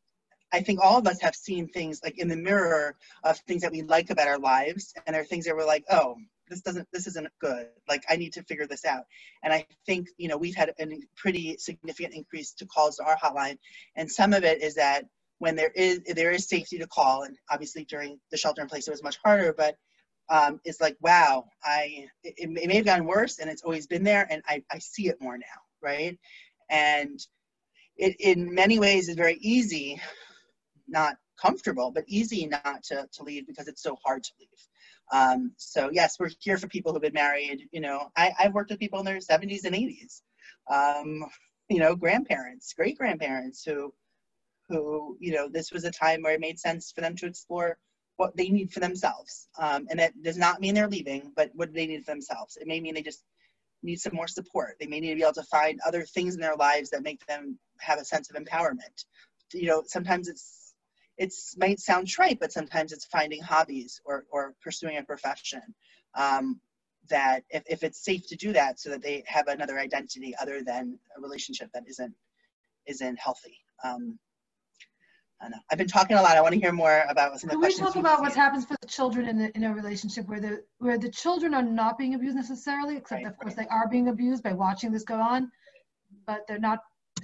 I think all of us have seen things like in the mirror of things that we like about our lives. And there are things that we're like, oh, this doesn't, this isn't good. Like I need to figure this out. And I think, you know, we've had a pretty significant increase to calls to our hotline. And some of it is that when there is, there is safety to call and obviously during the shelter in place, it was much harder, but um, is like, wow, I it, it, may have gotten worse and it's always been there and I, I see it more now, right? And it in many ways is very easy, not comfortable, but easy not to, to leave because it's so hard to leave. Um, so yes, we're here for people who've been married. You know, I, I've worked with people in their 70s and 80s. Um, you know, grandparents, great grandparents who, who you know, this was a time where it made sense for them to explore what they need for themselves. Um, and that does not mean they're leaving, but what they need for themselves. It may mean they just need some more support. They may need to be able to find other things in their lives that make them have a sense of empowerment. You know, sometimes it's it's might sound trite, but sometimes it's finding hobbies or or pursuing a profession. Um, that if, if it's safe to do that so that they have another identity other than a relationship that isn't isn't healthy um. I've been talking a lot. I want to hear more about some of the Can we talk about what happens for the children in, the, in a relationship where the where the children are not being abused necessarily, except Right, of course they are being abused by watching this go on, but they're not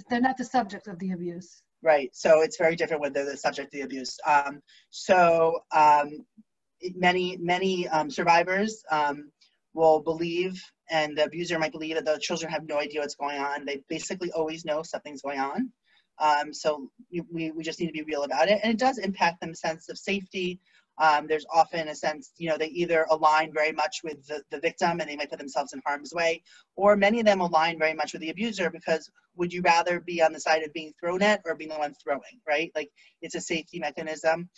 they're not the subject of the abuse. Right. So it's very different when they're the subject of the abuse. Um, so um, many many um, survivors um, will believe, and the abuser might believe that the children have no idea what's going on. They basically always know something's going on. Um, so we, we just need to be real about it. And it does impact them sense of safety. Um, there's often a sense, you know, they either align very much with the, the victim and they might put themselves in harm's way, or many of them align very much with the abuser because would you rather be on the side of being thrown at or being the one throwing, right? Like it's a safety mechanism.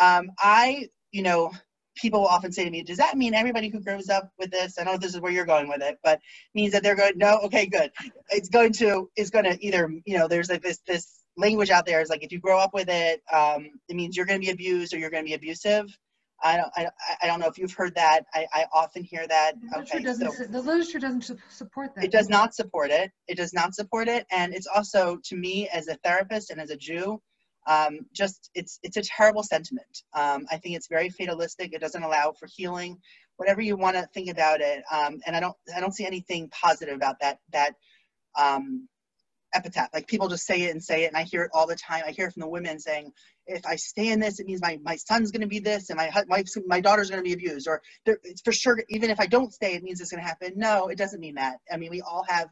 Um, I, you know, people will often say to me, does that mean everybody who grows up with this, I know this is where you're going with it, but means that they're going, no, okay, good. It's going to, is going to either, you know, there's like this, this language out there is like, if you grow up with it, um, it means you're going to be abused or you're going to be abusive. I don't, I, I don't know if you've heard that. I, I often hear that. The literature, Okay, doesn't, so the literature doesn't support that. it does not support it. It does not support it. And it's also, to me, as a therapist and as a Jew, um, just it's it's a terrible sentiment. Um, I think it's very fatalistic. It doesn't allow for healing. Whatever you want to think about it, um, and I don't I don't see anything positive about that that um, epitaph. Like people just say it and say it, and I hear it all the time. I hear from the women saying, "If I stay in this, it means my my son's going to be this, and my my my daughter's going to be abused, or it's for sure. Even if I don't stay, it means it's going to happen." No, it doesn't mean that. I mean, we all have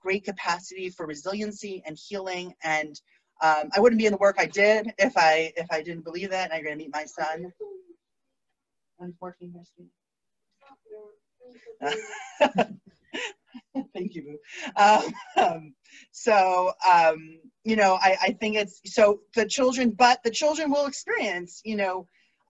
great capacity for resiliency and healing and um, I wouldn't be in the work I did if I if I didn't believe that. And I'm going to meet my son. I'm working sweetie. Thank you, Boo. Um, um, so um, you know, I, I think it's so the children, but the children will experience you know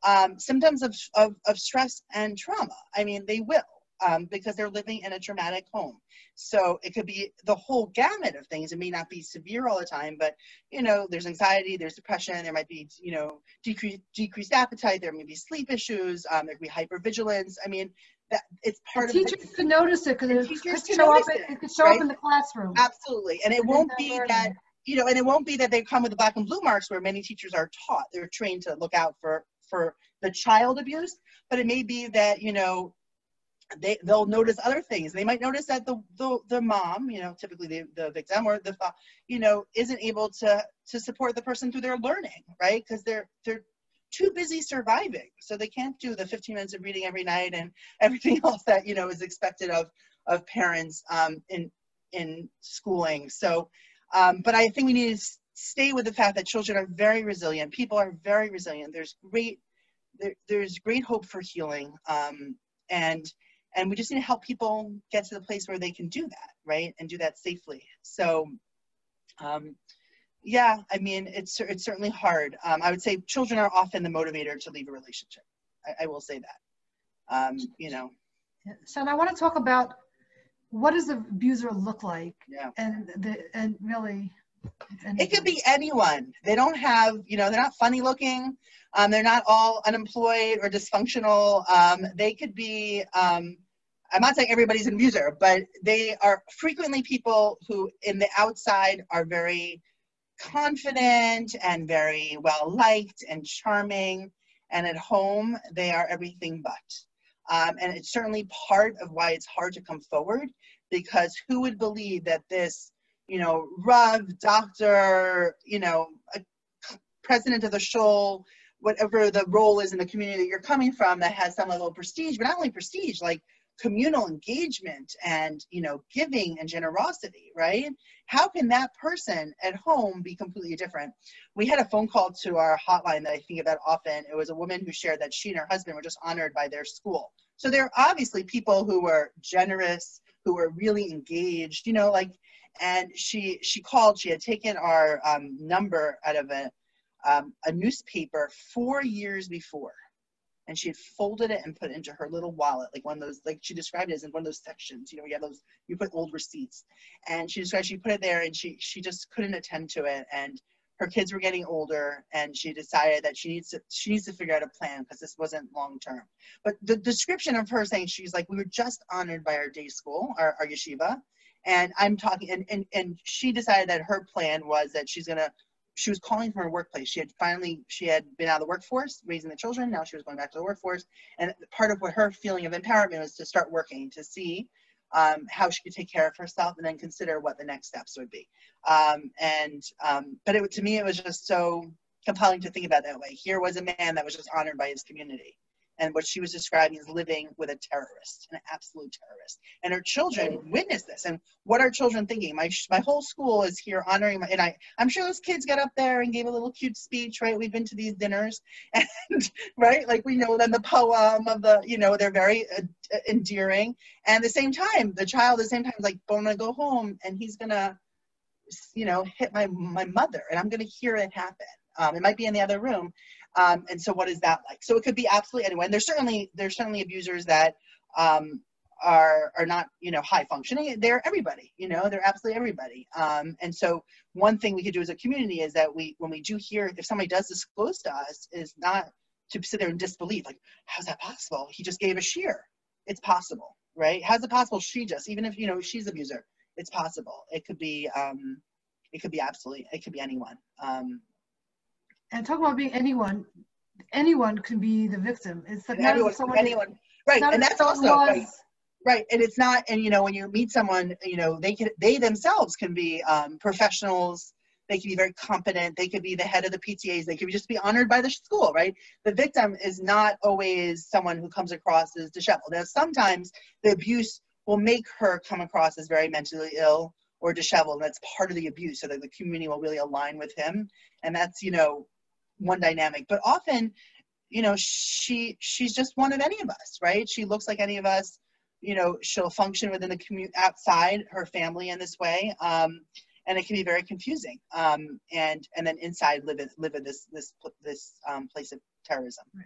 um, symptoms of, of of stress and trauma. I mean, they will um, because they're living in a traumatic home. So it could be the whole gamut of things. It may not be severe all the time, but you know, there's anxiety, there's depression, there might be you know decreased decreased appetite, there may be sleep issues, um, there could be hypervigilance. I mean, that it's part The of teachers can notice it because it teachers could show up. It, it, it could show right? up in the classroom. absolutely, and it And won't be learning. that you know, and it won't be that they come with the black and blue marks where many teachers are taught. They're trained to look out for for the child abuse, but it may be that you know they they'll notice other things. They might notice that the the, the mom, you know, typically the, the victim or the you know, isn't able to to support the person through their learning, right? Because they're they're too busy surviving, so they can't do the 15 minutes of reading every night and everything else that you know is expected of of parents um, in in schooling. So, um, but I think we need to stay with the fact that children are very resilient. People are very resilient. There's great there, there's great hope for healing, um, and and we just need to help people get to the place where they can do that right? And do that safely. So um, yeah i mean it's it's certainly hard. Um, i would say children are often the motivator to leave a relationship. I, I will say that. Um, you know. Sean, I want to talk about what does the abuser look like, yeah. And the and really. And it could be anyone. They don't have you know they're not funny looking. Um, they're not all unemployed or dysfunctional. Um, they could be um, i'm not saying everybody's an abuser but they are frequently people who in the outside are very confident and very well liked and charming and at home they are everything but. Um, and it's certainly part of why it's hard to come forward because who would believe that this you know, Rev, doctor, you know, president of the shul, whatever the role is in the community that you're coming from that has some level of prestige, but not only prestige, like communal engagement and, you know, giving and generosity, right? How can that person at home be completely different? We had a phone call to our hotline that I think about often. It was a woman who shared that she and her husband were just honored by their school. So there are obviously people who were generous, who were really engaged, you know, like and she she called she had taken our um, number out of a um, a newspaper four years before and she had folded it and put it into her little wallet like one of those like she described it as in one of those sections you know you have those you put old receipts. And she described she put it there and she she just couldn't attend to it. And her kids were getting older and she decided that she needs to she needs to figure out a plan because this wasn't long term but the description of her saying she's like we were just honored by our day school our, our yeshiva. And i'm talking and, and and she decided that her plan was that she's gonna she was calling from her workplace she had finally she had been out of the workforce raising the children now she was going back to the workforce and part of what her feeling of empowerment was to start working to see um, how she could take care of herself and then consider what the next steps would be. Um, and um, but it, to me, it was just so compelling to think about that way. Here was a man that was just honored by his community, and what she was describing is living with a terrorist, an absolute terrorist. And her children witnessed this. And what are children thinking? My my whole school is here honoring my, and I I'm sure those kids got up there and gave a little cute speech, right? We've been to these dinners, and right, like we know them the poem of the, you know, they're very uh, endearing. And at the same time, the child at the same time is like, I'm gonna go home, and he's gonna, you know, hit my my mother, and I'm gonna hear it happen. Um, it might be in the other room, um, and so what is that like? So it could be absolutely anyone. There's certainly there's certainly abusers that um, are are not you know high functioning. They're everybody. You know they're absolutely everybody. Um, and so one thing we could do as a community is that we when we do hear if somebody does disclose to us is not to sit there in disbelief like how's that possible? He just gave a shiur. It's possible, right? How's it possible? She just even if you know she's abuser, it's possible. It could be. Um, it could be absolutely. It could be anyone. Um, and talk about being anyone anyone can be the victim. It's like anyone, anyone. Right and that's also right, right and it's not and you know when you meet someone you know they can they themselves can be um, professionals. They can be very competent. They could be the head of the ptas they could just be honored by the school right? The victim is not always someone who comes across as disheveled. Now sometimes the abuse will make her come across as very mentally ill or disheveled and that's part of the abuse so that the community will really align with him. And that's you know one dynamic. But often you know she she's just one of any of us right? She looks like any of us. You know she'll function within the community outside her family in this way um, and it can be very confusing um, and and then inside live in live in this this this um, place of terrorism. Right.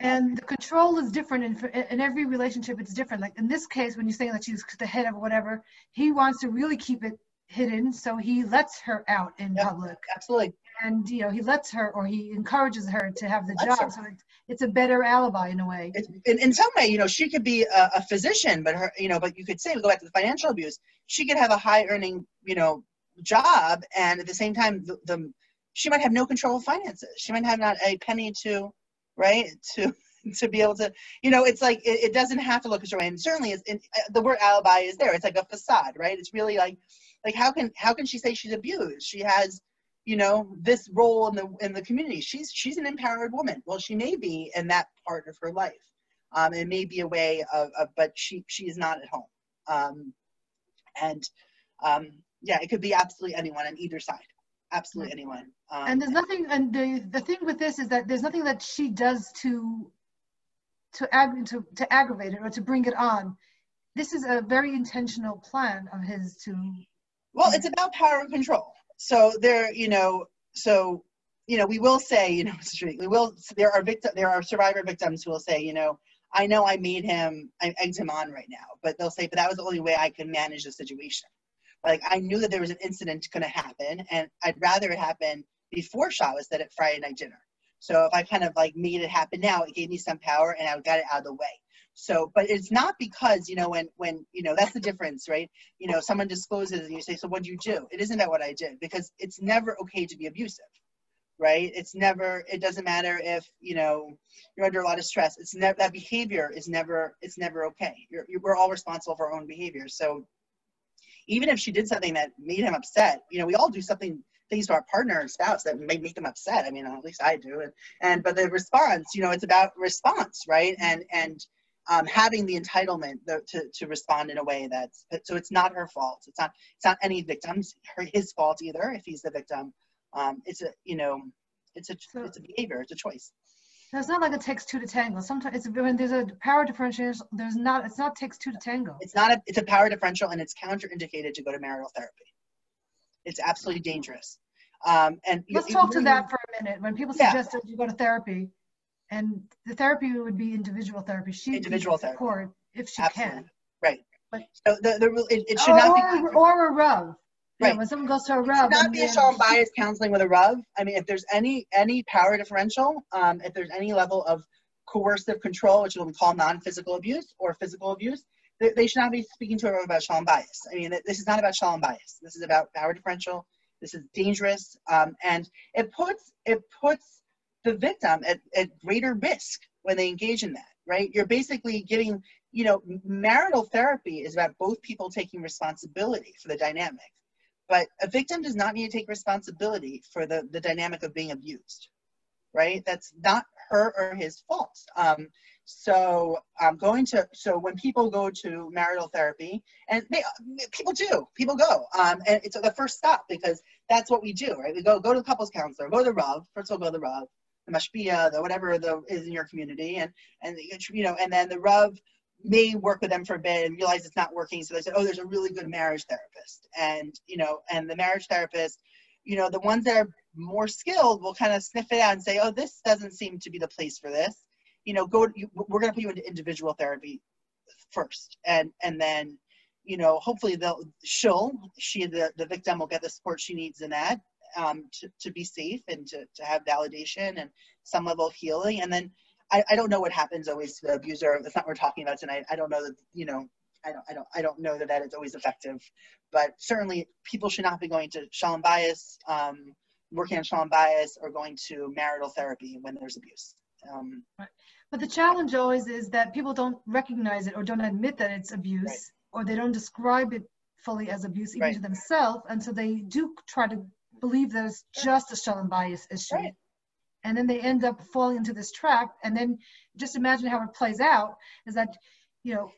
and the control is different in, in every relationship it's different. Like in this case when you're saying that she's the head of whatever he wants to really keep it hidden so he lets her out in yep, public. Absolutely and you know he lets her or he encourages her to have the job. her. so it's, it's a better alibi in a way. In, in some way you know she could be a, a, physician but her you know but you could say we go back to the financial abuse she could have a high earning you know job and at the same time the, the she might have no control of finances. She might have not a penny to right to to be able to you know it's like it, it doesn't have to look a certain way. And certainly it's in, uh, the word alibi is there. It's like a facade right? It's really like like how can how can she say she's abused? She has you know this role in the in the community. She's she's an empowered woman. Well she may be in that part of her life. Um, it may be a way of, of but she she is not at home. Um, and um, yeah it could be absolutely anyone on either side. Absolutely anyone. Um, and there's nothing and the the thing with this is that there's nothing that she does to to ag to, to aggravate it or to bring it on. This is a very intentional plan of his to well it's about power and control so there, you know, so you know, we will say, you know, we will. There are victim, there are survivor victims who will say, you know, I know I made him, I egged him on right now, but they'll say, but that was the only way I could manage the situation. Like I knew that there was an incident going to happen, and I'd rather it happen before Shabbos than at Friday night dinner. So if I kind of like made it happen now, it gave me some power, and I got it out of the way. So, but it's not because, you know, when, when, you know, that's the difference, right? You know, someone discloses and you say, so what do you do? It isn't that what I did because it's never okay to be abusive, right? It's never, it doesn't matter if, you know, you're under a lot of stress. It's never, that behavior is never, it's never okay. You're, you're, we're all responsible for our own behavior. So even if she did something that made him upset, you know, we all do something things to our partner and spouse that may make them upset. I mean, at least I do. And, and but the response, you know, it's about response, right? And and um, having the entitlement to, to respond in a way that's so it's not her fault. It's not it's not any victim's her his fault either if he's the victim. Um, it's a you know it's a so, it's a behavior it's a choice. So it's not like it takes two to tango. Sometimes it's when there's a power differential there's not it's not takes two to tango. It's not a it's a power differential and it's counterindicated to go to marital therapy. It's absolutely dangerous. Um, and let's talk to that for a minute. When people suggest yeah. that you go to therapy and the therapy would be individual therapy. She individual therapy support if she Absolutely. can. Right. But, so the, the it, it should or, not be or a Rav. Right. Yeah, when someone goes to a Rav. Not be a shalom bayis counseling with a Rav. I mean, if there's any any power differential, um, if there's any level of coercive control, which we call non-physical abuse or physical abuse, they, they should not be speaking to a Rav about shalom bayis. I mean, this is not about shalom bayis. This is about power differential. This is dangerous, um, and it puts it puts the victim at, at greater risk when they engage in that. Right? You're basically giving you know, marital therapy is about both people taking responsibility for the dynamic. But a victim does not need to take responsibility for the, the dynamic of being abused, right? That's not her or his fault. Um, so I'm going to, so when people go to marital therapy, and they, people do, people go, um, and it's the first stop because that's what we do, right? We go, go to the couples counselor, go to the Rav, first of all, go to the Rav, the Mashpia, the whatever the is in your community, and, and, you know, and then the Rav may work with them for a bit and realize it's not working. So they said, oh, there's a really good marriage therapist. And, you know, and the marriage therapist, you know, the ones that are more skilled will kind of sniff it out and say, oh, this doesn't seem to be the place for this. You know, go, we're going to put you into individual therapy first. And, and then, you know, hopefully they'll, she'll, she, the, the victim will get the support she needs in that um, to, to be safe and to, to have validation and some level of healing. And then, I, I don't know what happens always to the abuser. That's not what we're talking about tonight. I don't know that, you know, I don't, I don't, I don't know that that is always effective, but certainly people should not be going to shalom bayis, um, working on shalom bayis or going to marital therapy when there's abuse. Um, But the challenge always is that people don't recognize it or don't admit that it's abuse, right. or they don't describe it fully as abuse even right. to themselves, and so they do try to believe that it's just a shalom bayis issue. Right. And then they end up falling into this trap. And then just imagine how it plays out is that you know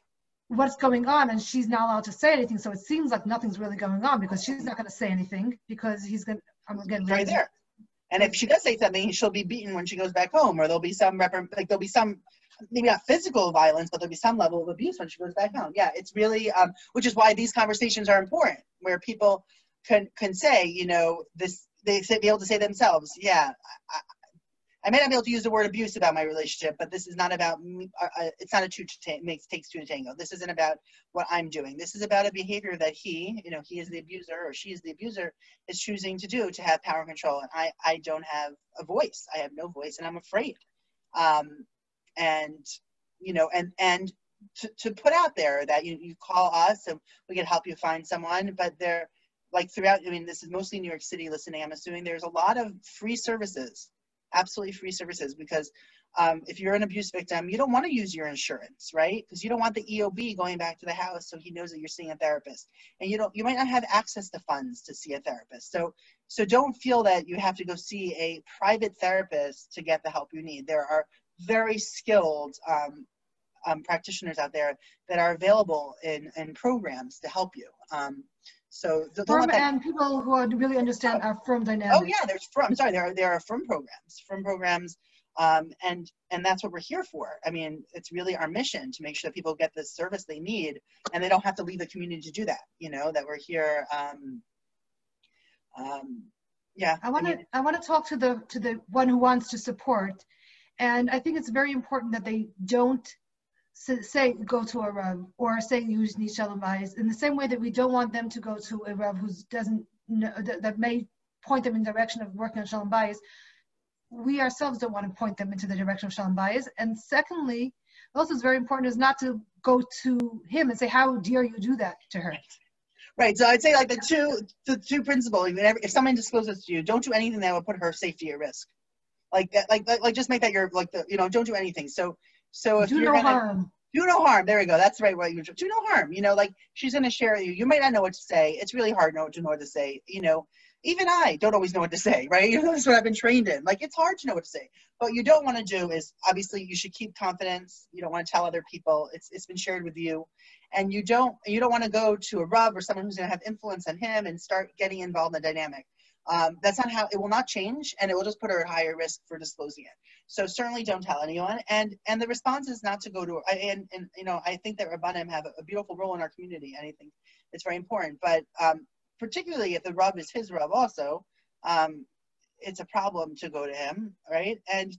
what's going on? And she's not allowed to say anything. So it seems like nothing's really going on because she's not going to say anything because he's going to, i'm going to right there. And if she does say something she'll be beaten when she goes back home or there'll be some rep- like there'll be some maybe not physical violence but there'll be some level of abuse when she goes back home. Yeah it's really um, which is why these conversations are important where people can can say you know this they say, be able to say themselves yeah I, I may not be able to use the word abuse about my relationship, but this is not about me. Uh, uh it's not a two to ta- makes takes two to tango. This isn't about what I'm doing. This is about a behavior that he, you know, he is the abuser or she is the abuser, is choosing to do to have power and control. And I, I don't have a voice. I have no voice, and I'm afraid. Um, and you know, and and to, to put out there that you, you call us and we can help you find someone, but there, like throughout. I mean, this is mostly New York City. Listening, I'm assuming there's a lot of free services absolutely free services because um, if you're an abuse victim, you don't want to use your insurance, right? Because you don't want the EOB going back to the house so he knows that you're seeing a therapist, and you don't, you might not have access to funds to see a therapist. So, so don't feel that you have to go see a private therapist to get the help you need. There are very skilled um, um, practitioners out there that are available in, in programs to help you. Um, so the, frum and people who really understand our frum dynamics. Oh yeah, there's frum. Sorry, there are there are frum programs, frum programs, um, and and that's what we're here for. I mean, it's really our mission to make sure that people get the service they need, and they don't have to leave the community to do that. You know, that we're here. Um, um, yeah. I want to I, mean, I want to talk to the to the one who wants to support, and I think it's very important that they don't say go to a Rav or say use need shalom bayis in the same way that we don't want them to go to a Rav who doesn't know, that, that, may point them in the direction of working on shalom bayis. We ourselves don't want to point them into the direction of shalom bayis. And secondly, also is very important is not to go to him and say, how dare you do that to her? Right. So I'd say like the two the two principles. If someone discloses to you, don't do anything that would put her safety at risk. Like that. Like like, like just make that your like the you know don't do anything. So so if do you're no gonna, harm. Do no harm. There we go. That's the right way. Do no harm. You know, like she's gonna share with you. You might not know what to say. It's really hard to know, to know what to say. You know, even I don't always know what to say, right? You know, that's what I've been trained in. Like it's hard to know what to say. What you don't want to do is obviously you should keep confidence. You don't want to tell other people. It's it's been shared with you. And you don't you don't want to go to a Rav or someone who's gonna have influence on him and start getting involved in the dynamic. Um, that's not how it will not change and it will just put her at higher risk for disclosing it. So certainly don't tell anyone. And and the response is not to go to and and you know i think that rabbanim have a, beautiful role in our community and i think it's very important. But um, particularly if the Rav is his Rav, also um, it's a problem to go to him right? And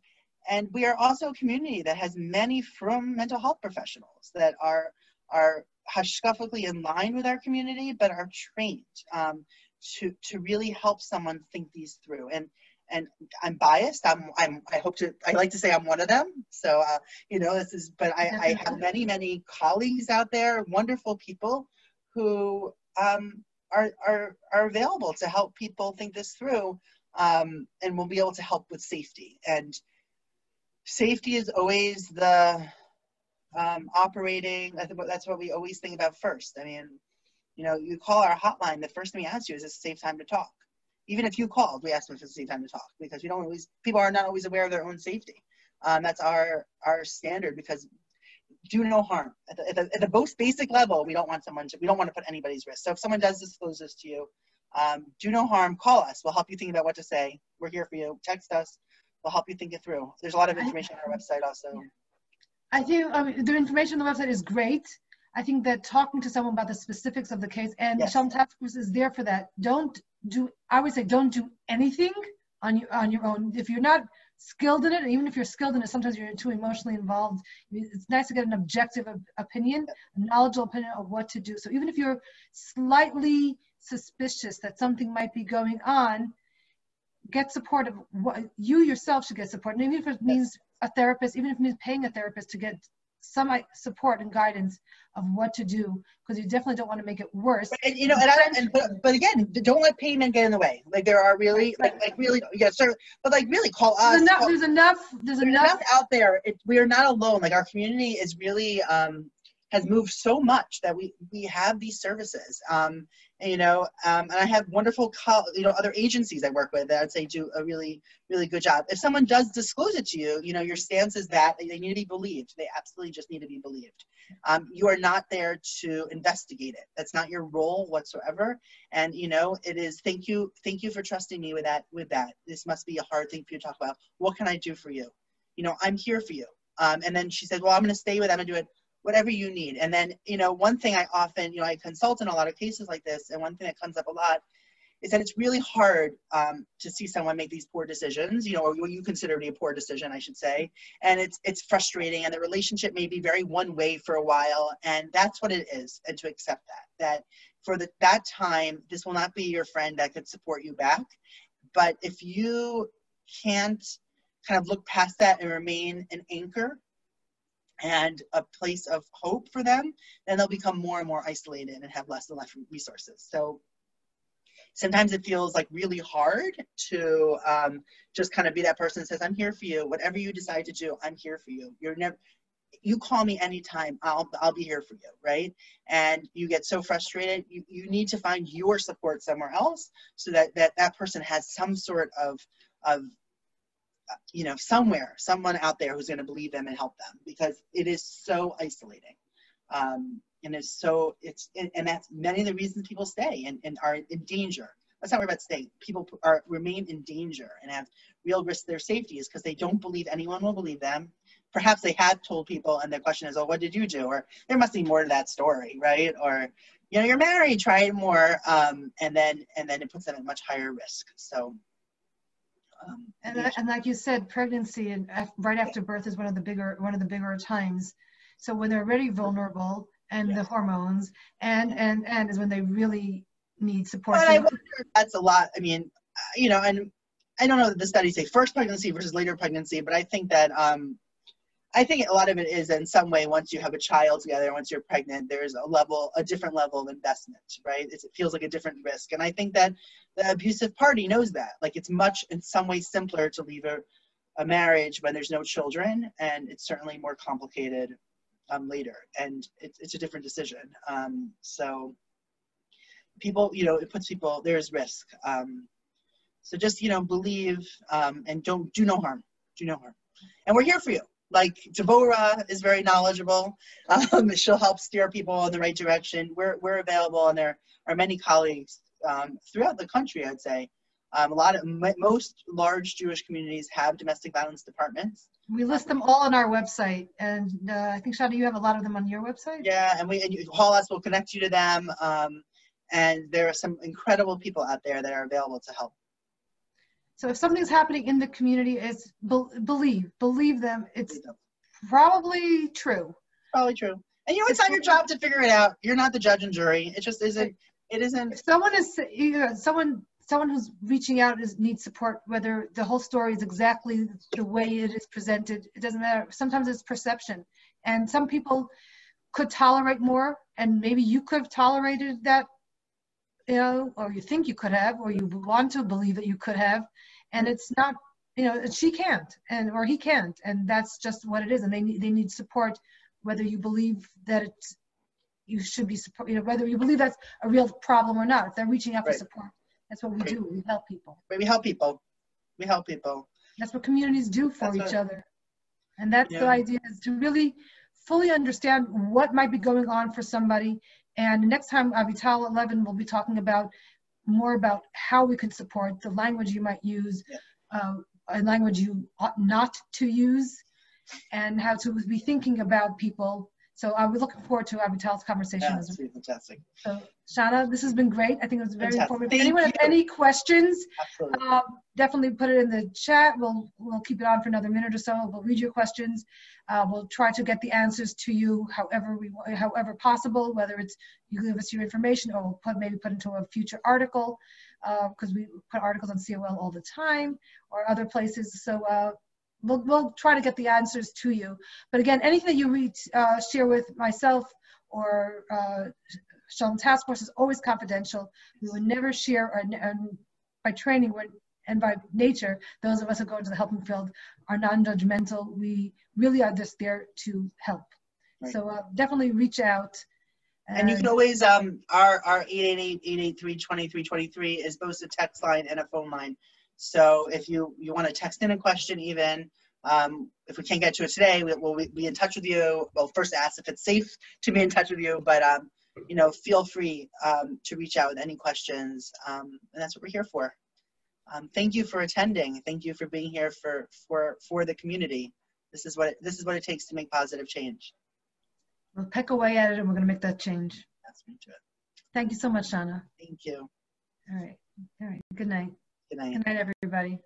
and we are also a community that has many from mental health professionals that are are hashkafically in line with our community but are trained. Um, to to really help someone think these through and and I'm biased. I'm, I'm, I hope to, I like to say I'm one of them. So, uh, you know, this is, but I, I have many, many colleagues out there, wonderful people who um, are, are, are available to help people think this through um, and will be able to help with safety. And safety is always the um, operating, I think that's what we always think about first. I mean, you know, you call our hotline, the first thing we ask you is, is a safe time to talk? Even if you called, we ask them if it's a safe time to talk because we don't always, people are not always aware of their own safety. Um, that's our, our standard because do no harm. At the, at, the, at the, most basic level, we don't want someone to, we don't want to put anybody's risk. So if someone does disclose this to you, um, do no harm, call us. We'll help you think about what to say. We're here for you. Text us. We'll help you think it through. There's a lot of information on our website also. I think um, the information on the website is great. I think that talking to someone about the specifics of the case and yes. Shalom Task Force is there for that. Don't do, I would say, don't do anything on your, on your own. If you're not skilled in it, even if you're skilled in it, sometimes you're too emotionally involved. It's nice to get an objective opinion, a knowledgeable opinion of what to do. So even if you're slightly suspicious that something might be going on, get support of what you yourself should get support. And even if it means a therapist, even if it means paying a therapist to get some support and guidance of what to do because you definitely don't want to make it worse. And you know, and, I, and but, but again, don't let payment get in the way. Like there are really right. like like really yeah, sir, but like really call us. There's enough. Call, there's enough. There's, there's enough. enough out there. It, we are not alone. Like our community is really um has moved so much that we we have these services um, you know um, and i have wonderful co- you know other agencies i work with that i'd say do a really really good job. If someone does disclose it to you you know your stance is that they need to be believed. They absolutely just need to be believed. Um, you are not there to investigate it. That's not your role whatsoever. And you know it is thank you thank you for trusting me with that with that. This must be a hard thing for you to talk about. What can i do for you? You know i'm here for you. Um, and then she said well i'm going to stay with them and do it whatever you need. And then, you know, one thing I often, you know, I consult in a lot of cases like this, and one thing that comes up a lot is that it's really hard um, to see someone make these poor decisions, you know, or what you consider to be a poor decision, I should say. And it's it's frustrating, and the relationship may be very one way for a while, and that's what it is. And to accept that, that for the, that time, this will not be your friend that could support you back. But if you can't kind of look past that and remain an anchor and a place of hope for them, then they'll become more and more isolated and have less and less resources. So sometimes it feels like really hard to um, just kind of be that person that says, I'm here for you. Whatever you decide to do, I'm here for you. You're never, you call me anytime, I'll, I'll be here for you, right? And you get so frustrated, you, you need to find your support somewhere else so that, that that person has some sort of, of you know, somewhere, someone out there who's going to believe them and help them because it is so isolating. Um, and it's so, it's, and that's many of the reasons people stay and, and are in danger. Let's not worry about staying. People are remain in danger and have real risk to their safety is because they don't believe anyone will believe them. Perhaps they have told people and the question is, oh, what did you do? Or there must be more to that story, right? Or, you know, you're married, try it more. Um, and then, and then it puts them at much higher risk. So um, and, and like you said, pregnancy and right after birth is one of the bigger one of the bigger times. So when they're already vulnerable and yes. the hormones, and and and is when they really need support. But I wonder that's a lot. I mean, you know, and I don't know that the studies say first pregnancy versus later pregnancy, but I think that um, I think a lot of it is in some way once you have a child together, once you're pregnant, there's a level, a different level of investment, right? It's, it feels like a different risk. And I think that the abusive party knows that. Like it's much, in some way, simpler to leave a, a marriage when there's no children, and it's certainly more complicated um, later. And it's, it's a different decision. Um, so people, you know, it puts people, there's risk. Um, so just, you know, believe um, and don't do no harm. Do no harm. And we're here for you like Devora is very knowledgeable. Um, she'll help steer people in the right direction. We're, we're available, and there are many colleagues um, throughout the country, I'd say. Um, a lot of most large Jewish communities have domestic violence departments. We list them all on our website, and uh, I think Shana, you have a lot of them on your website. Yeah, and we and you call us, we'll connect you to them. Um, and there are some incredible people out there that are available to help. So if something's happening in the community, it's be- believe, believe them. It's probably true. Probably true. And you know, it's, it's not your job to figure it out. You're not the judge and jury. It just isn't. It isn't. If someone is, you know, someone, someone who's reaching out is needs support, whether the whole story is exactly the way it is presented, it doesn't matter. Sometimes it's perception, and some people could tolerate more, and maybe you could have tolerated that, you know, or you think you could have, or you want to believe that you could have, and it's not, you know, she can't, and or he can't, and that's just what it is, and they need they need support, whether you believe that it's you should be support, you know, whether you believe that's a real problem or not. If they're reaching out Right. for support, that's what we Right. do. We help people. We help people. We help people. That's what communities do for That's each right. other. And that's the idea is to really fully understand what might be going on for somebody. And next time, uh, Avital 11 will be talking about more about how we can support the language you might use, uh, a language you ought not to use, and how to be thinking about people. So I'm looking forward to Avital's conversation it's really fantastic. so, Shana, this has been great. I think it was very Fantastic. informative. Thank If anyone has you. any questions, um, definitely put it in the chat. We'll, we'll keep it on for another minute or so. We'll read your questions. Uh, we'll try to get the answers to you however we, however possible, whether it's you give us your information or we'll put, maybe put into a future article, because we put articles on COL all the time or other places. So, uh, we'll, we'll try to get the answers to you. But again, anything that you read, uh, share with myself or uh, Shalom Task Force is always confidential. We would never share, and, and by training and by nature, those of us who go into the helping field are non-judgmental. We really are just there to help. Right. So uh, definitely reach out. And you can always, um, our, our 888-883-2323 is both a text line and a phone line. So if you, you want to text in a question even, um, if we can't get to it today, we, we'll be in touch with you. Well, first ask if it's safe to be in touch with you, but, um, you know, feel free um, to reach out with any questions. Um, and that's what we're here for. Um, thank you for attending. Thank you for being here for, for, for the community. This is what, it, this is what it takes to make positive change. we'll peck away at it and we're going to make that change. That's me to it. Thank you so much, Shana. Thank you. All right. All right. Good night. Good night. Good night, everybody.